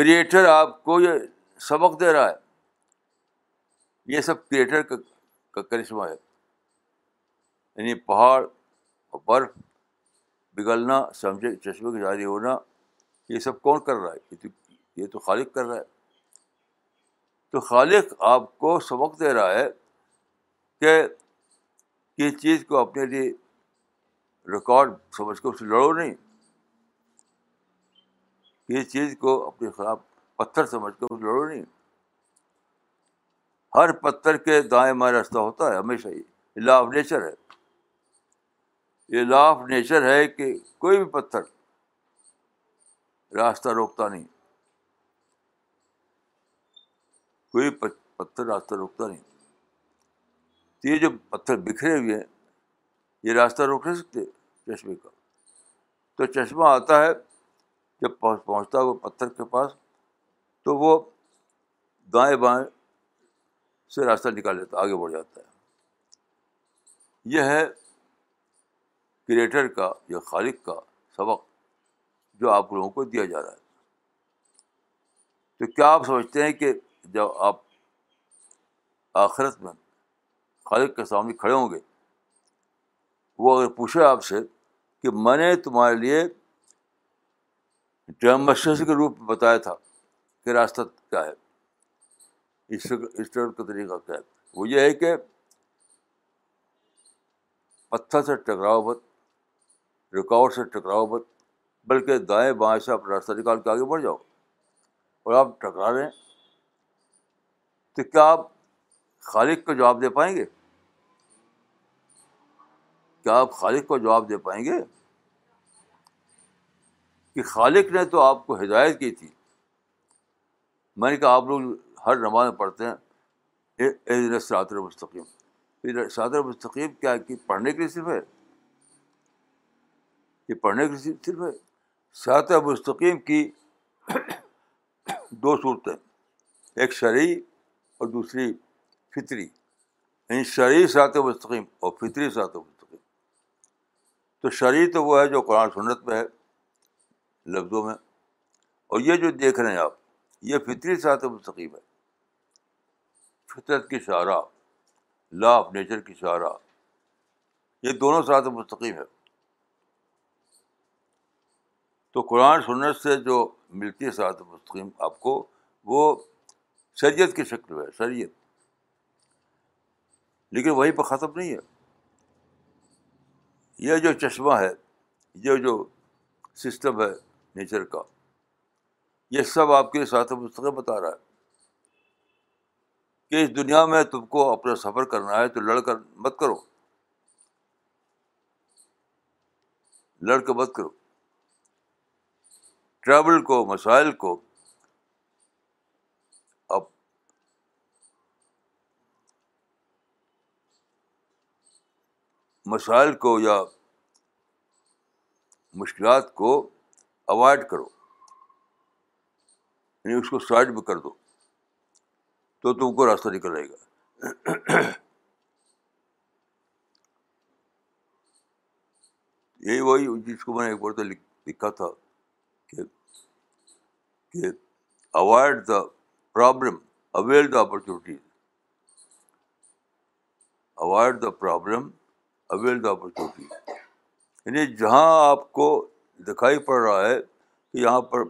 کریٹر آپ کو یہ سبق دے رہا ہے یہ سب کریٹر کا کرشمہ ہے یعنی پہاڑ اور برف بگلنا سمجھے چشمے کے جاری ہونا یہ سب کون کر رہا ہے یہ تو خالق کر رہا ہے تو خالق آپ کو سبق دے رہا ہے کہ کس چیز کو اپنے لیے ریکارڈ سمجھ کے اسے لڑو نہیں کسی چیز کو اپنے خلاف پتھر سمجھ نہیں ہر پتھر کے دائیں مائیں راستہ ہوتا ہے ہمیشہ ہی لا آف نیچر ہے یہ لا آف نیچر ہے کہ کوئی بھی پتھر راستہ روکتا نہیں کوئی پتھر راستہ روکتا نہیں تو یہ جو پتھر بکھرے ہوئے ہیں یہ راستہ روک نہیں سکتے چشمے کا تو چشمہ آتا ہے جب پہنچ پہنچتا ہے وہ پتھر کے پاس تو وہ دائیں بائیں سے راستہ نکال لیتا آگے بڑھ جاتا ہے یہ ہے کریٹر کا یا خالق کا سبق جو آپ لوگوں کو دیا جا رہا ہے تو کیا آپ سمجھتے ہیں کہ جب آپ آخرت میں خالق کے سامنے کھڑے ہوں گے وہ اگر پوچھے آپ سے کہ میں نے تمہارے لیے کے روپ میں بتایا تھا کہ راستہ کیا ہے اسٹرگل کا طریقہ کیا ہے وہ یہ ہے کہ پتھر سے ٹکراؤ بت رکاوٹ سے ٹکراؤ بت بلکہ دائیں بائیں سے آپ راستہ نکال کے آگے بڑھ جاؤ اور آپ ٹکرا رہے ہیں تو کیا آپ خالق کا جواب دے پائیں گے کیا آپ خالق کو جواب دے پائیں گے کہ خالق نے تو آپ کو ہدایت کی تھی میں نے کہا آپ لوگ ہر نماز میں پڑھتے ہیں سعتر مستقیم ادھر مستقیم کیا کہ پڑھنے کے لیے صرف ہے یہ پڑھنے کے لیے صرف ہے سیات مستقیم کی دو صورتیں ایک شرعی اور دوسری فطری یعنی شرعی سرات مستقیم اور فطری سرات مستقیم تو شرعی تو وہ ہے جو قرآن سنت میں ہے لفظوں میں اور یہ جو دیکھ رہے ہیں آپ یہ فطری سات مستقیم ہے فطرت کی شعرا لا آف نیچر کی شعرا یہ دونوں سات مستقیم ہے تو قرآن سنت سے جو ملتی ہے سات مستقیم آپ کو وہ شریعت کی شکل ہے شریعت لیکن وہیں پہ ختم نہیں ہے یہ جو چشمہ ہے یہ جو سسٹم ہے نیچر کا یہ سب آپ کے ساتھ بتا رہا ہے کہ اس دنیا میں تم کو اپنا سفر کرنا ہے تو لڑ کر مت کرو لڑ کر مت کرو ٹریول کو مسائل کو اب مسائل کو یا مشکلات کو اوائڈ کرو یعنی اس کو سائڈ بھی کر دو تو تم کو راستہ نکل آئے گا یہی وہی جس کو میں نے ایک بار تو لکھا تھا کہ avoid the problem avail the opportunities avoid the problem avail the opportunities یعنی جہاں آپ کو دکھائی پڑ رہا ہے کہ یہاں پر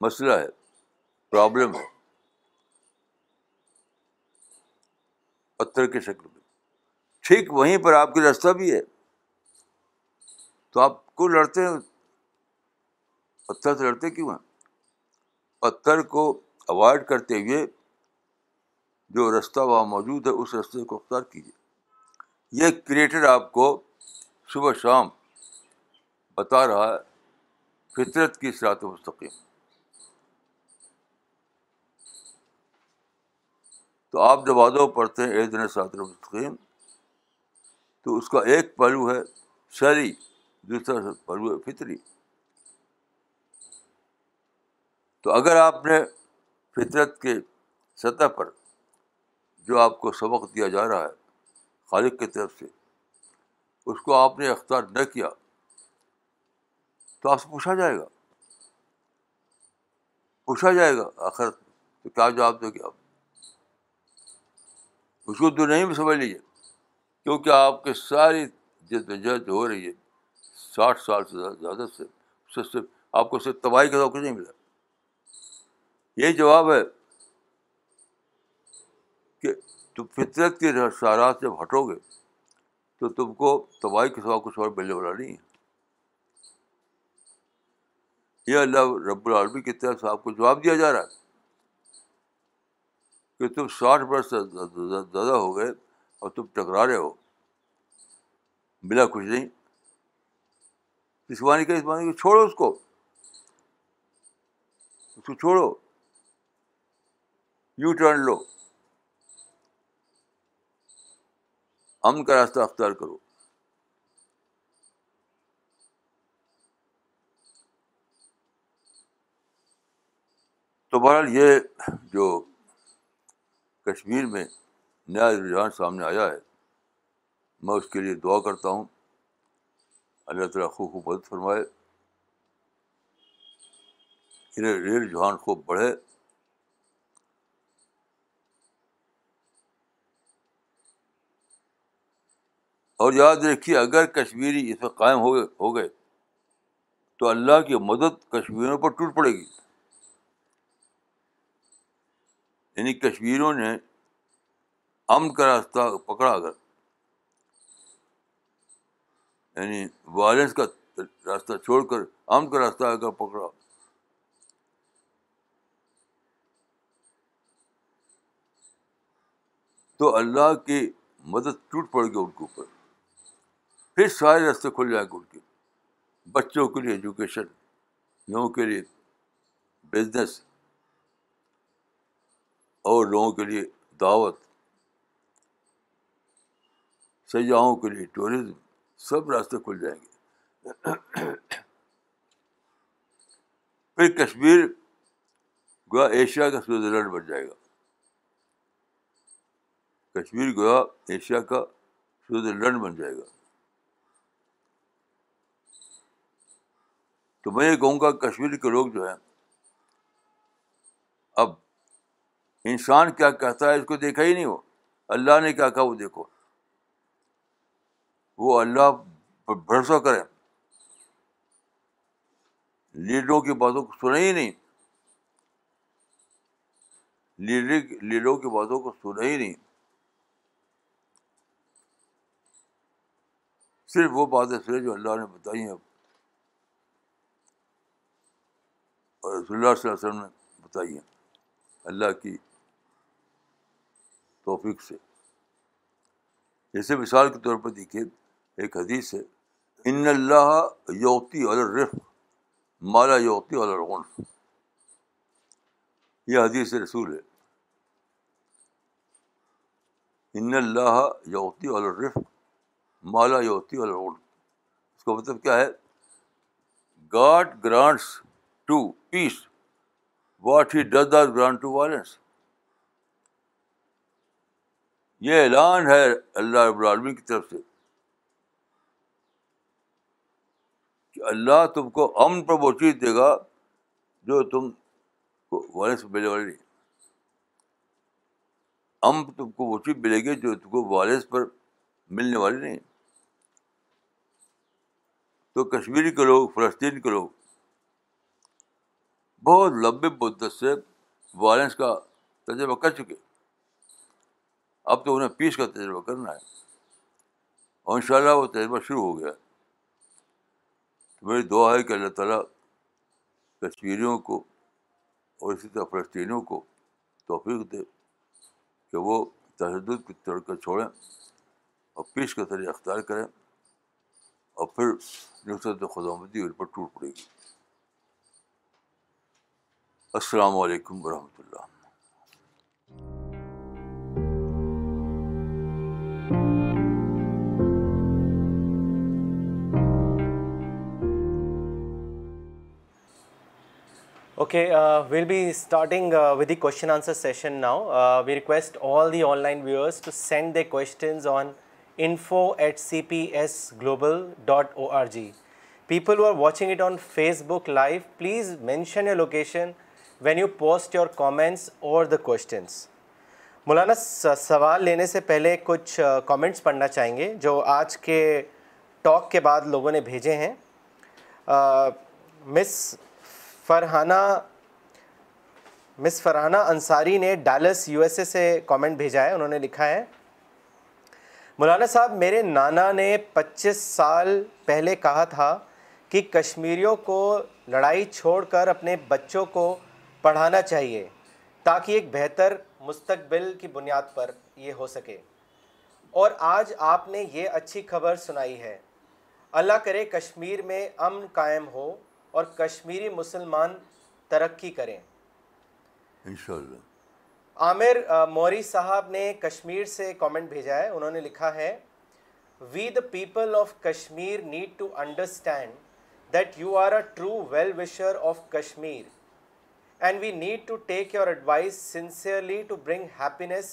مسئلہ ہے پرابلم ہے پتھر کے شکل میں ٹھیک وہیں پر آپ کی رستہ بھی ہے تو آپ کو لڑتے ہیں پتھر سے لڑتے کیوں ہیں پتھر کو اوائڈ کرتے ہوئے جو رستہ وہاں موجود ہے اس رستے کو اختیار کیجیے یہ کریٹر آپ کو صبح شام بتا رہا ہے فطرت کی سرات و تو آپ جب آدھو پڑھتے ہیں دن ساطر مستقیم تو اس کا ایک پہلو ہے شری دوسرا پہلو ہے فطری تو اگر آپ نے فطرت کے سطح پر جو آپ کو سبق دیا جا رہا ہے خالق کی طرف سے اس کو آپ نے اختیار نہ کیا تو آپ سے پوچھا جائے گا پوچھا جائے گا آخر کیا جواب دو گے آپ اس کو تو نہیں بھی سمجھ لیجیے کیونکہ آپ کے ساری جد ہو رہی ہے ساٹھ سال سے زیادہ سے سے اس آپ کو صرف تباہی کا ذوق نہیں ملا یہ جواب ہے تم فطرت کے شارات جب ہٹو گے تو تم کو تباہی کے سوا کچھ اور ملنے والا نہیں ہے یہ اللہ رب العالمی کی طرف سے آپ کو جواب دیا جا رہا ہے کہ تم ساٹھ برس سے زیادہ ہو گئے اور تم ٹکرا رہے ہو ملا کچھ نہیں اس بانی کہ اس بانی چھوڑو اس کو اس کو چھوڑو یو ٹرن لو امن کا راستہ اختیار کرو تو بہرحال یہ جو کشمیر میں نیا رجحان سامنے آیا ہے میں اس کے لیے دعا کرتا ہوں اللہ تعالیٰ خوب خوب مدد فرمائے رجحان خوب بڑھے اور یاد رکھیے اگر کشمیری اس میں قائم ہو گئے ہو گئے تو اللہ کی مدد کشمیروں پر ٹوٹ پڑے گی یعنی کشمیروں نے امن کا راستہ پکڑا اگر یعنی وائلنس کا راستہ چھوڑ کر امن کا راستہ اگر پکڑا تو اللہ کی مدد ٹوٹ پڑے گی ان کے اوپر پھر سارے راستے کھل جائیں گے ان کے بچوں کے لیے ایجوکیشن لوگوں کے لیے بزنس اور لوگوں کے لیے دعوت سیاحوں کے لیے ٹوریزم سب راستے کھل جائیں گے پھر کشمیر گویا ایشیا کا سوئٹزرلینڈ بن جائے گا کشمیر گویا ایشیا کا سوئٹزرلینڈ بن جائے گا تو میں یہ کہوں گا کشمیر کے لوگ جو ہیں اب انسان کیا کہتا ہے اس کو دیکھا ہی نہیں ہو اللہ نے کیا کہا وہ دیکھو وہ اللہ پر بھروسہ کریں لیڈروں کی باتوں کو سنیں ہی نہیں لیڈر لیڈروں کی باتوں کو سنے ہی نہیں صرف وہ باتیں سنیں جو اللہ نے بتائی ہیں اور رسول اللہ اللہ صلی علیہ وسلم نے بتائی ہیں اللہ کی توفیق سے جیسے مثال کے طور پر دیکھیے ایک حدیث ہے ان اللہ یوتی الرف مالا یوتی یہ حدیث رسول ہے ان اللہ یوتی الرف مالا یوتی الرغنف اس کا مطلب کیا ہے God grants to peace what he does to violence یہ اعلان ہے اللہ رب العالمی کی طرف سے کہ اللہ تم کو امن پر وہ چیز دے گا جو تم کو وائلنس ملنے والے نہیں تم کو وہ چیز ملے گی جو تم کو وائلنس پر ملنے والی نہیں تو کشمیری کے لوگ فلسطین کے لوگ بہت لمبے مدت سے وائلنس کا تجربہ کر چکے اب تو انہیں پیس کا تجربہ کرنا ہے اور ان شاء اللہ وہ تجربہ شروع ہو گیا تو میری دعا ہے کہ اللہ تعالیٰ کشمیریوں کو اور اسی طرح فلسطینیوں کو توفیق دے کہ وہ تشدد کی چڑھ کر چھوڑیں اور پیس کا طریقہ اختیار کریں اور پھر نصرت خدا مدی ان پر ٹوٹ پڑے گی السلام علیکم ورحمۃ اللہ okay we'll be starting with the question answer session now we request all the online viewers to send their questions on info at C P S global dot O R G people who are watching it on Facebook live please mention your location when you post your comments اور the questions Maulana سوال لینے سے پہلے کچھ comments پڑھنا چاہیں گے جو آج کے ٹاک کے بعد لوگوں نے بھیجے ہیں مس فرحانہ مس فرحانہ انصاری نے ڈالس یو ایس اے سے کامنٹ بھیجا ہے انہوں نے لکھا ہے مولانا صاحب میرے نانا نے پچیس سال پہلے کہا تھا کہ کشمیریوں کو لڑائی چھوڑ کر اپنے بچوں کو پڑھانا چاہیے تاکہ ایک بہتر مستقبل کی بنیاد پر یہ ہو سکے اور آج آپ نے یہ اچھی خبر سنائی ہے اللہ کرے کشمیر میں امن قائم ہو اور کشمیری مسلمان ترقی کریں انشاءاللہ عامر موری صاحب نے کشمیر سے کامنٹ بھیجا ہے انہوں نے لکھا ہے we the people of Kashmir need to understand that you are a true well wisher of Kashmir and we need to take your advice sincerely to bring happiness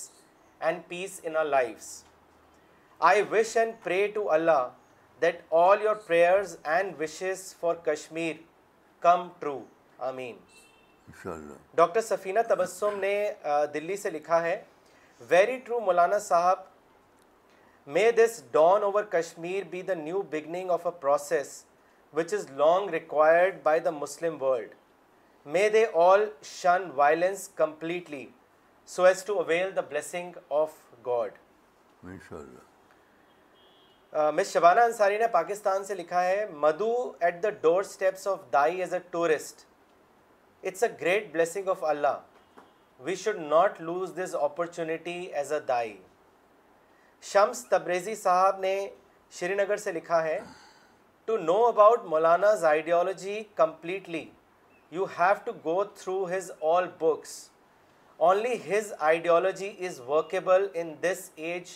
and peace in our lives I wish and pray to Allah that all your prayers and wishes for Kashmir come true آمین doctor Safina Tabassum نے دلی سے لکھا ہے very true Maulana sahab may this dawn over Kashmir be the new beginning of a process which is long required by the Muslim world may they all shun violence completely so as to avail the blessing of God Miss Shabana Ansari نے پاکستان سے لکھا ہے meadow at the door steps of thy as a tourist it's a great blessing of Allah we should not lose this opportunity as a thy Shams Tabrizi صاحب نے شری نگر سے لکھا ہے to know about Maulana's ideology completely you have to go through his all books only his ideology is workable in this age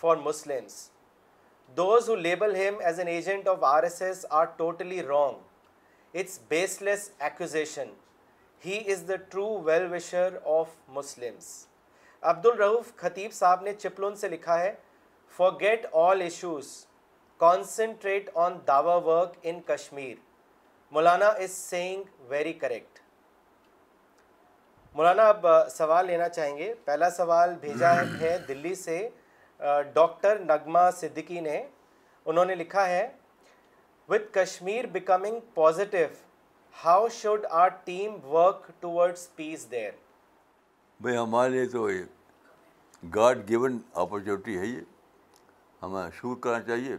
for Muslims those who label him as an agent of R S S are totally wrong it's baseless accusation he is the true well wisher of Muslims Abdul Rauf Khatib sahab نے چپلون سے لکھا ہے forget all issues concentrate on Dawa work in Kashmir Maulana is saying very correct Maulana اب سوال لینا چاہیں گے پہلا سوال بھیجا ہے دلی سے ڈاکٹر نغمہ صدیقی نے انہوں نے لکھا ہے with Kashmir becoming positive how should our team work towards peace there بھائی ہمارے لیے تو یہ گاڈ گیون اپرچونیٹی ہے یہ ہمیں شور کرنا چاہیے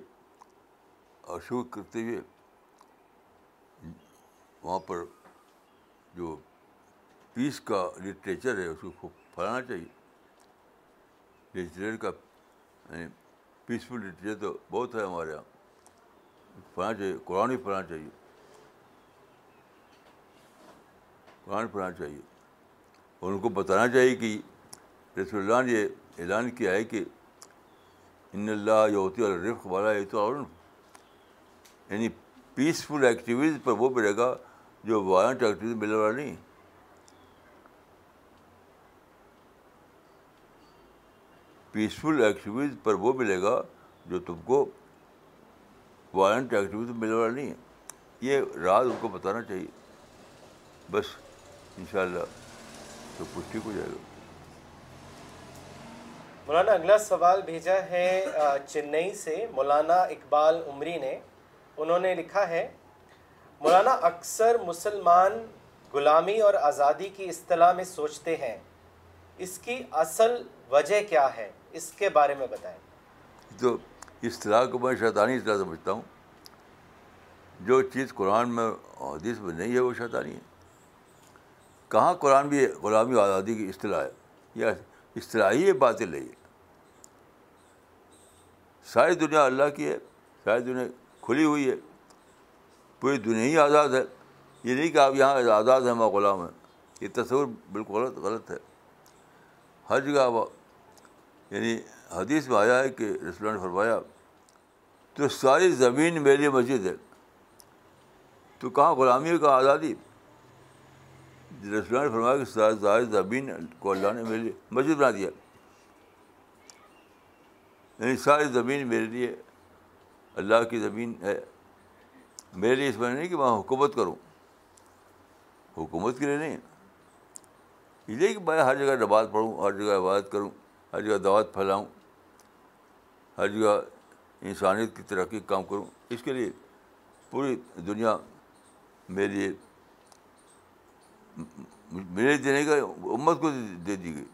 اور شور کرتے ہوئے وہاں پر جو پیس کا لٹریچر ہے اس کو پھیلانا چاہیے لٹریچر کا یعنی پیسفل لٹریچر تو بہت ہے ہمارے یہاں پڑھنا چاہیے قرآن ہی پڑھنا چاہیے قرآن پڑھنا چاہیے اور ان کو بتانا چاہیے کہ رسول اللہ نے یہ اعلان کیا ہے کہ ان اللہ یوتی رف والا یہ تو اور یعنی پیسفل ایکٹیویٹیز پر وہ بھی رہے گا جو ملنے والی پر وہ ملے گا جو تم کو ملنے والا نہیں یہ رات ان کو بتانا چاہیے بس شاء اللہ تو کچھ ٹھیک ہو جائے گا مولانا اگلا سوال بھیجا ہے چنئی سے مولانا اقبال عمری نے انہوں نے لکھا ہے مولانا اکثر مسلمان غلامی اور آزادی کی اصطلاح میں سوچتے ہیں اس کی اصل وجہ کیا ہے اس کے بارے میں بتائیں تو اصطلاح کو میں شیطانی اصطلاح سمجھتا ہوں جو چیز قرآن میں حدیث میں نہیں ہے وہ شیطانی ہے کہاں قرآن بھی ہے غلامی اور آزادی کی اصطلاح ہے یا اصطلاحی ایک باتیں رہی ہے ساری دنیا اللہ کی ہے ساری دنیا کھلی ہوئی ہے پوری دنیا ہی آزاد ہے یہ نہیں کہ آپ یہاں آزاد ہیں ماں غلام ہیں یہ تصور بالکل غلط غلط ہے ہر جگہ یعنی حدیث میں آیا ہے کہ ریسٹورینٹ فرمایا تو ساری زمین میرے لیے مسجد ہے تو کہاں غلامی کا آزادی ریسٹورینٹ فرمایا کہ ساری زمین کو اللہ نے میرے لیے مسجد بنا دیا یعنی ساری زمین میرے لیے اللہ کی زمین ہے میرے لیے اس میں نہیں کہ میں حکومت کروں حکومت کے لیے نہیں اس لیے کہ میں ہر جگہ نماز پڑھوں ہر جگہ عبادت کروں ہر جگہ دعوت پھیلاؤں ہر جگہ انسانیت کی ترقی کام کروں اس کے لیے پوری دنیا میرے لیے میرے دینے کا امت کو دے دی گئی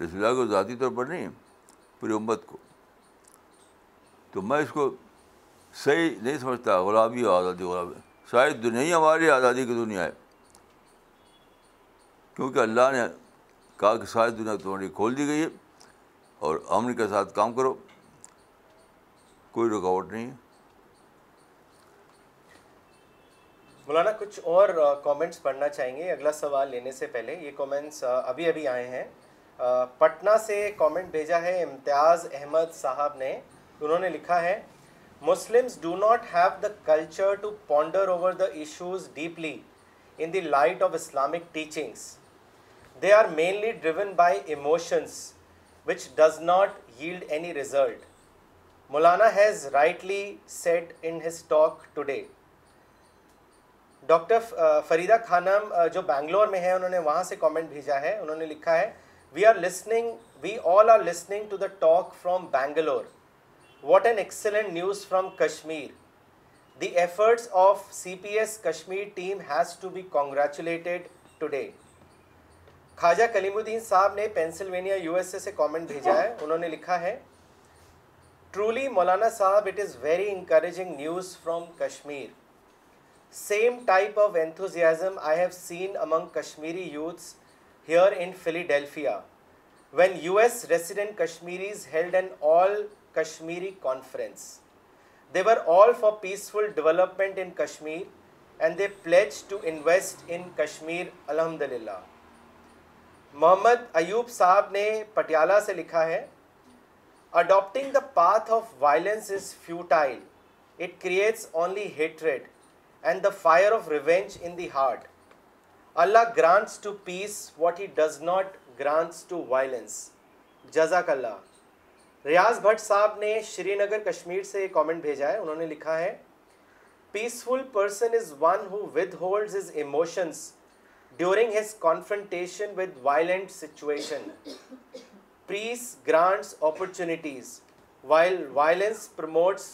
رسول اللہ کو ذاتی طور پر نہیں پوری امت کو تو میں اس کو صحیح نہیں سمجھتا غلامی اور آزادی غلامی شاید دنیا ہی ہماری آزادی کی دنیا ہے کیونکہ اللہ نے کہا کہ شاید دنیا تمہاری کھول دی گئی ہے اور امن کے ساتھ کام کرو کوئی رکاوٹ نہیں ہے مولانا کچھ اور کامنٹس پڑھنا چاہیں گے اگلا سوال لینے سے پہلے یہ کامنٹس ابھی ابھی آئے ہیں پٹنہ سے کامنٹ بھیجا ہے امتیاز احمد صاحب نے انہوں نے لکھا ہے Muslims do not have the culture to ponder over the issues deeply in the light of Islamic teachings. They are mainly driven by emotions, which does not yield any result. Mulana has rightly said in his talk today. Doctor Farida Khanam جو بینگلور میں ہے انہوں نے وہاں سے comment بھیجا ہے انہوں نے لکھا ہے we are listening we all are listening to the talk from Bangalore what an excellent news from Kashmir the efforts of C P S Kashmir team has to be congratulated today Khwaja Kaleemuddin صاحب نے Pennsylvania U S A سے comment بھیجا ہے انہوں نے لکھا ہے truly مولانا صاحب it is very encouraging news from Kashmir same type of enthusiasm I have seen among Kashmiri youths here in Philadelphia when U S resident Kashmiris held an all Kashmiri conference deal for peaceful development in Kashmir and the flat to invest in Kashmir الحمد للہ محمد ایوب صاحب نے پٹیالہ سے لکھا ہے adapting the path of violence is futile it creates only hatred and the fire of revenge in the heart Allah grants to peace what he does not grants to violence جزاک اللہ ریاض بھٹ صاحب نے شری نگر کشمیر سے کامنٹ بھیجا ہے انہوں نے لکھا ہے peaceful person is one who withholds his emotions during his confrontation with violent situation peace grants opportunities violence promotes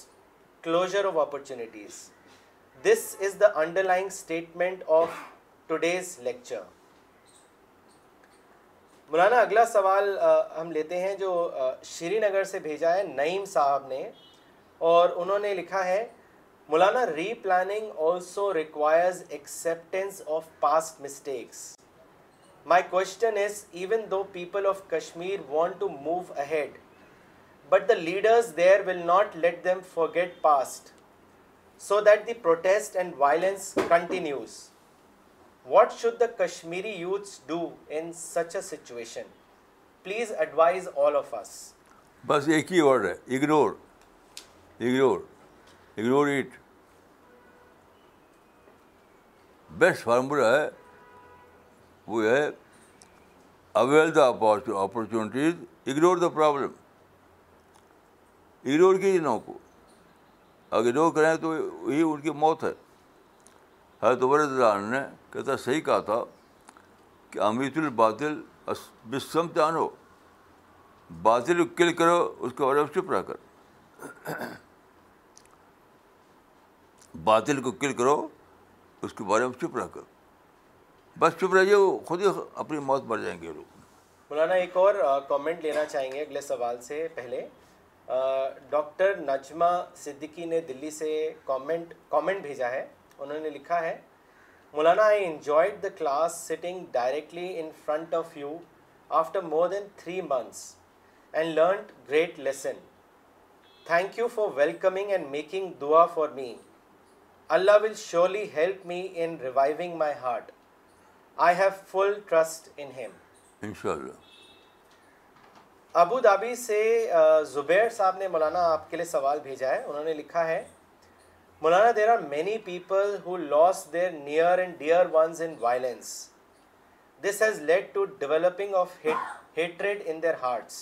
closure of opportunities this is the underline statement of today's lecture مولانا اگلا سوال ہم لیتے ہیں جو شری نگر سے بھیجا ہے نعیم صاحب نے اور انہوں نے لکھا ہے مولانا replanning also requires acceptance of past mistakes my question is even though people of Kashmir want to move ahead but the leaders there will not let them forget past so that the protest and violence continues what should the Kashmiri youth do in such a situation please advise all of us بس ایک ہی word ہے ignore ignore ignore it best formula ہے وہ ہے avail the opportunities ignore the problem ignore کیجیے now کو ignore کریں تو یہی ان کی موت ہے حضرت ہر عنہ نے کہتا صحیح کہا تھا کہ امیت الباطل بسم تانو باطل کل کرو اس کے بارے میں چپ رہ کر باطل کو کل کرو اس کے بارے میں چپ رہ کر بس چپ رہیے وہ خود ہی اپنی موت مر جائیں گے لوگ مولانا ایک اور کامنٹ لینا چاہیں گے اگلے سوال سے پہلے ڈاکٹر نجمہ صدیقی نے دلی سے کامنٹ کامنٹ بھیجا ہے انہوں نے لکھا ہے مولانا class sitting directly in front of you my heart I have full trust ان شاء اللہ ابو دھابی سے زبیر صاحب نے مولانا آپ کے لیے سوال بھیجا ہے انہوں نے لکھا ہے مولانا there are many people who lost their near and dear ones in in violence this has led to developing of hatred their hearts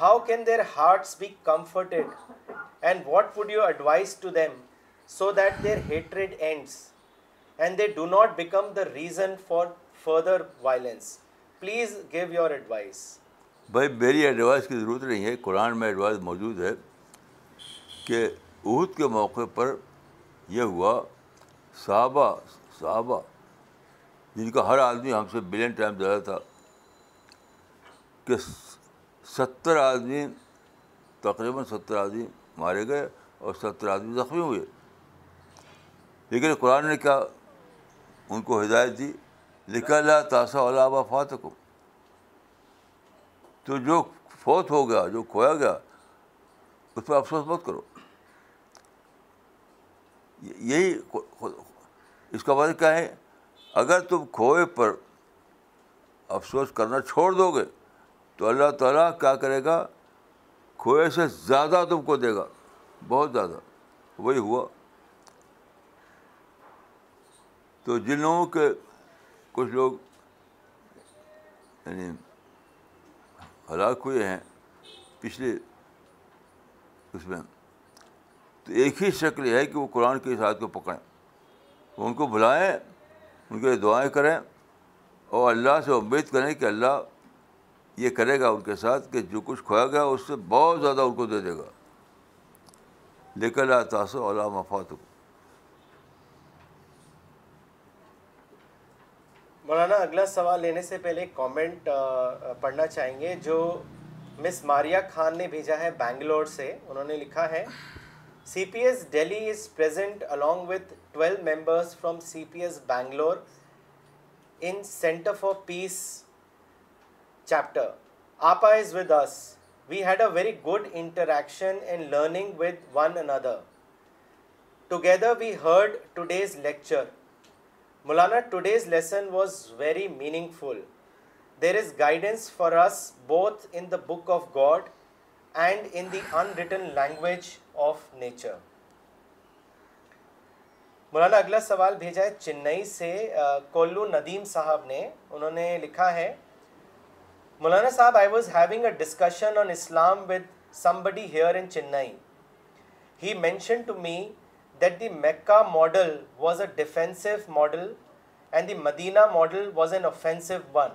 how can their hearts be comforted and what would you advise to them so that their hatred ends and they do not become the reason for further violence please give your advice بھائی میری advice کی ضرورت نہیں ہے قرآن میں advice موجود ہے کہ عہد کے موقع پر یہ ہوا صحابہ صحابہ جن کا ہر آدمی ہم سے بلین ٹائم دیا تھا کہ ستر آدمی تقریباً ستر آدمی مارے گئے اور ستر آدمی زخمی ہوئے لیکن قرآن نے کیا ان کو ہدایت دی لکھا لا تاسا والا فات کو تو جو فوت ہو گیا جو کھویا گیا اس پہ افسوس مت کرو یہی اس کا مطلب کیا ہے اگر تم کھوئے پر افسوس کرنا چھوڑ دو گے تو اللہ تعالیٰ کیا کرے گا کھوئے سے زیادہ تم کو دے گا بہت زیادہ وہی ہوا تو جن لوگوں کے کچھ لوگ یعنی ہلاک ہوئے ہیں پچھلے اس میں تو ایک ہی شکل یہ ہے کہ وہ قرآن کی اشاعت کو پکڑیں ان کو بلائیں ان کے دعائیں کریں اور اللہ سے امید کریں کہ اللہ یہ کرے گا ان کے ساتھ کہ جو کچھ کھویا گیا اس سے بہت زیادہ ان کو دے دے گا لیکن اللہ اللہ مفات کو مولانا اگلا سوال لینے سے پہلے ایک کامنٹ پڑھنا چاہیں گے جو مس ماریا خان نے بھیجا ہے بنگلور سے انہوں نے لکھا ہے CPS Delhi is present along with 12 members from CPS Bangalore in Center for Peace chapter. APA is with us. We had a very good interaction and learning with one another. Together we heard today's lecture. Maulana, today's lesson was very meaningful. There is guidance for us both in the book of God and in the unwritten language of nature مولانا اگلا سوال بھیجا ہے چنئی سے کولو ندیم صاحب نے انہوں نے لکھا ہے مولانا صاحب I was having a discussion on Islam with some buddy here in Chennai he mention to me that the Mecca model was a defensive model and the Medina model was an offensive one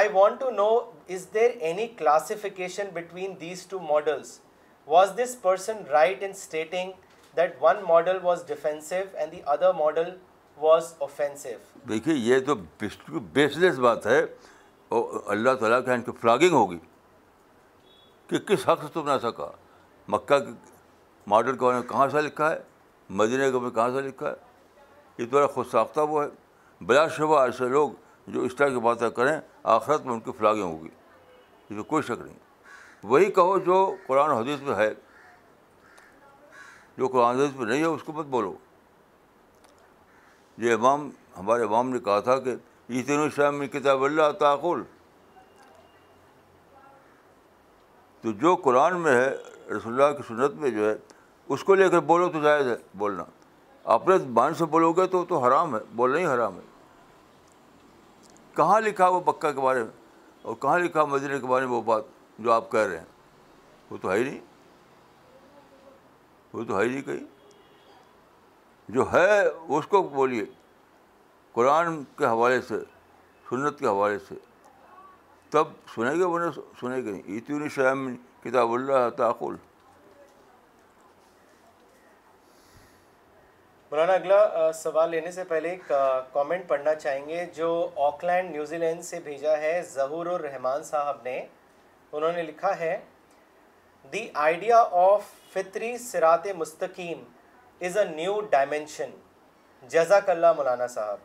I want to know is there any classification between these two models was this person right in stating that one model was defensive and the other model was offensive دیکھیے یہ تو بیس لیس بات ہے اور اللہ تعالیٰ کا ان کی flogging ہوگی کہ کس حق سے تم نے ایسا کہا مکہ کے ماڈل کے بارے میں کہاں سے لکھا ہے مدینے کے کہاں سے لکھا ہے یہ تمہارا خود ساختہ وہ ہے بلا شبہ ایسے لوگ جو اس طرح کی باتیں کریں آخرت میں ان کی فلاگنگ ہوگی اس میں کوئی شک نہیں وہی کہو جو قرآن حدیث میں ہے جو قرآن حدیث میں نہیں ہے اس کو مت بولو یہ امام ہمارے امام نے کہا تھا کہ تینوں الشہ میں کتاب اللہ تعقل تو جو قرآن میں ہے رسول اللہ کی سنت میں جو ہے اس کو لے کر بولو تو جائز ہے بولنا اپنے بان سے بولو گے تو تو حرام ہے بولنا ہی حرام ہے کہاں لکھا وہ پکا کے بارے میں اور کہاں لکھا مدینہ کے بارے میں وہ بات جو آپ کہہ رہے ہیں وہ تو ہے ہی نہیں وہ تو ہے ہی نہیں کہیں جو ہے اس کو بولیے قرآن کے حوالے سے سنت کے حوالے سے تب سنیں گے گے نہیں اتنی ایتونش کتاب اللہ تعقل مولانا اگلا سوال لینے سے پہلے ایک کامنٹ پڑھنا چاہیں گے جو آکلینڈ نیوزی لینڈ سے بھیجا ہے ظہور الرحمان صاحب نے انہوں نے لکھا ہے دی آئیڈیا آف فطری سرات مستقیم از اے نیو ڈائمینشن جزاک اللہ مولانا صاحب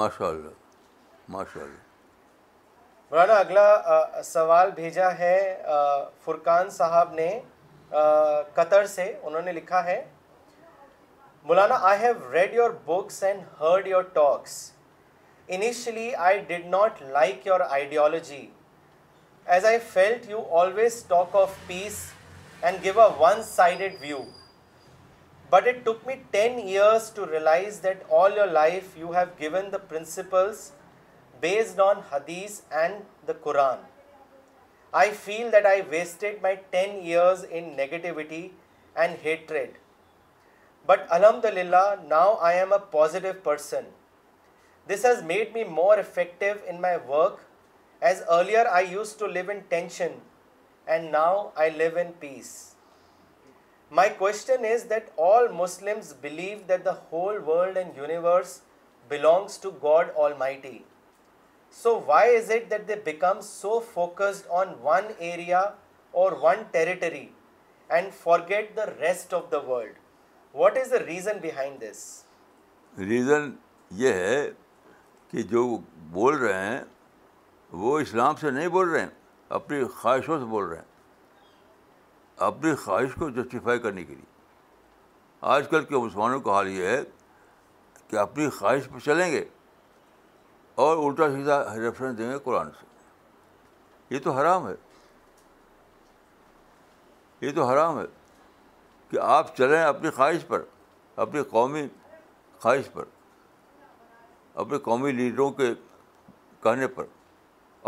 ماشاء ماشاء اللہ اللہ مولانا اگلا سوال بھیجا ہے فرقان صاحب نے قطر سے انہوں نے لکھا ہے مولانا I have read your books and heard your talks initially I did not like your ideology as I felt you always talk of peace and give a one side view but it took me ten years to realise that all your life you have given the principles based on Hadith and the Quran I feel that I wasted my ten years in negativity and hatred but الحمد للہ now I am a positive person this has made me more effective in my work as earlier I use to live in tension and now I live in peace my question is that all believe that the whole world and universe belongs to God almighty so why is it that they become so focused on one area or one territory and forget the rest of the world what is the reason behind this reason یہ ہے کہ جو بول رہے ہیں وہ اسلام سے نہیں بول رہے ہیں اپنی خواہشوں سے بول رہے ہیں اپنی خواہش کو جسٹیفائی کرنے کے لیے آج کل کے مسلمانوں کا حال یہ ہے کہ اپنی خواہش پہ چلیں گے اور الٹا سیدھا ریفرنس دیں گے قرآن سے یہ تو حرام ہے یہ تو حرام ہے کہ آپ چلیں اپنی خواہش پر اپنی قومی خواہش پر اپنے قومی لیڈروں کے کہنے پر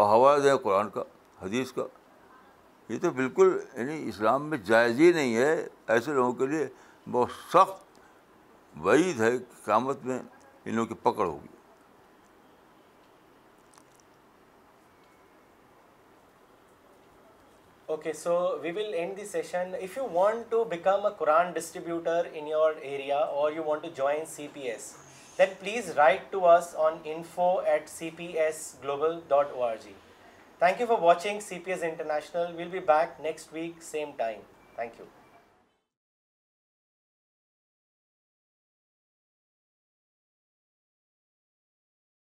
اور قرآن کا حدیث کا یہ تو بالکل یعنی اسلام میں جائز ہی نہیں ہے ایسے لوگوں کے لیے بہت سخت وعید ہے قیامت میں ان لوگوں کی پکڑ ہوگی okay so we will end the session if you want to become a Quran distributor in your area or you want to join C P S then please write to us on info@cpsglobal.org. Thank you for watching CPS International. We'll be back next week, same time. Thank you.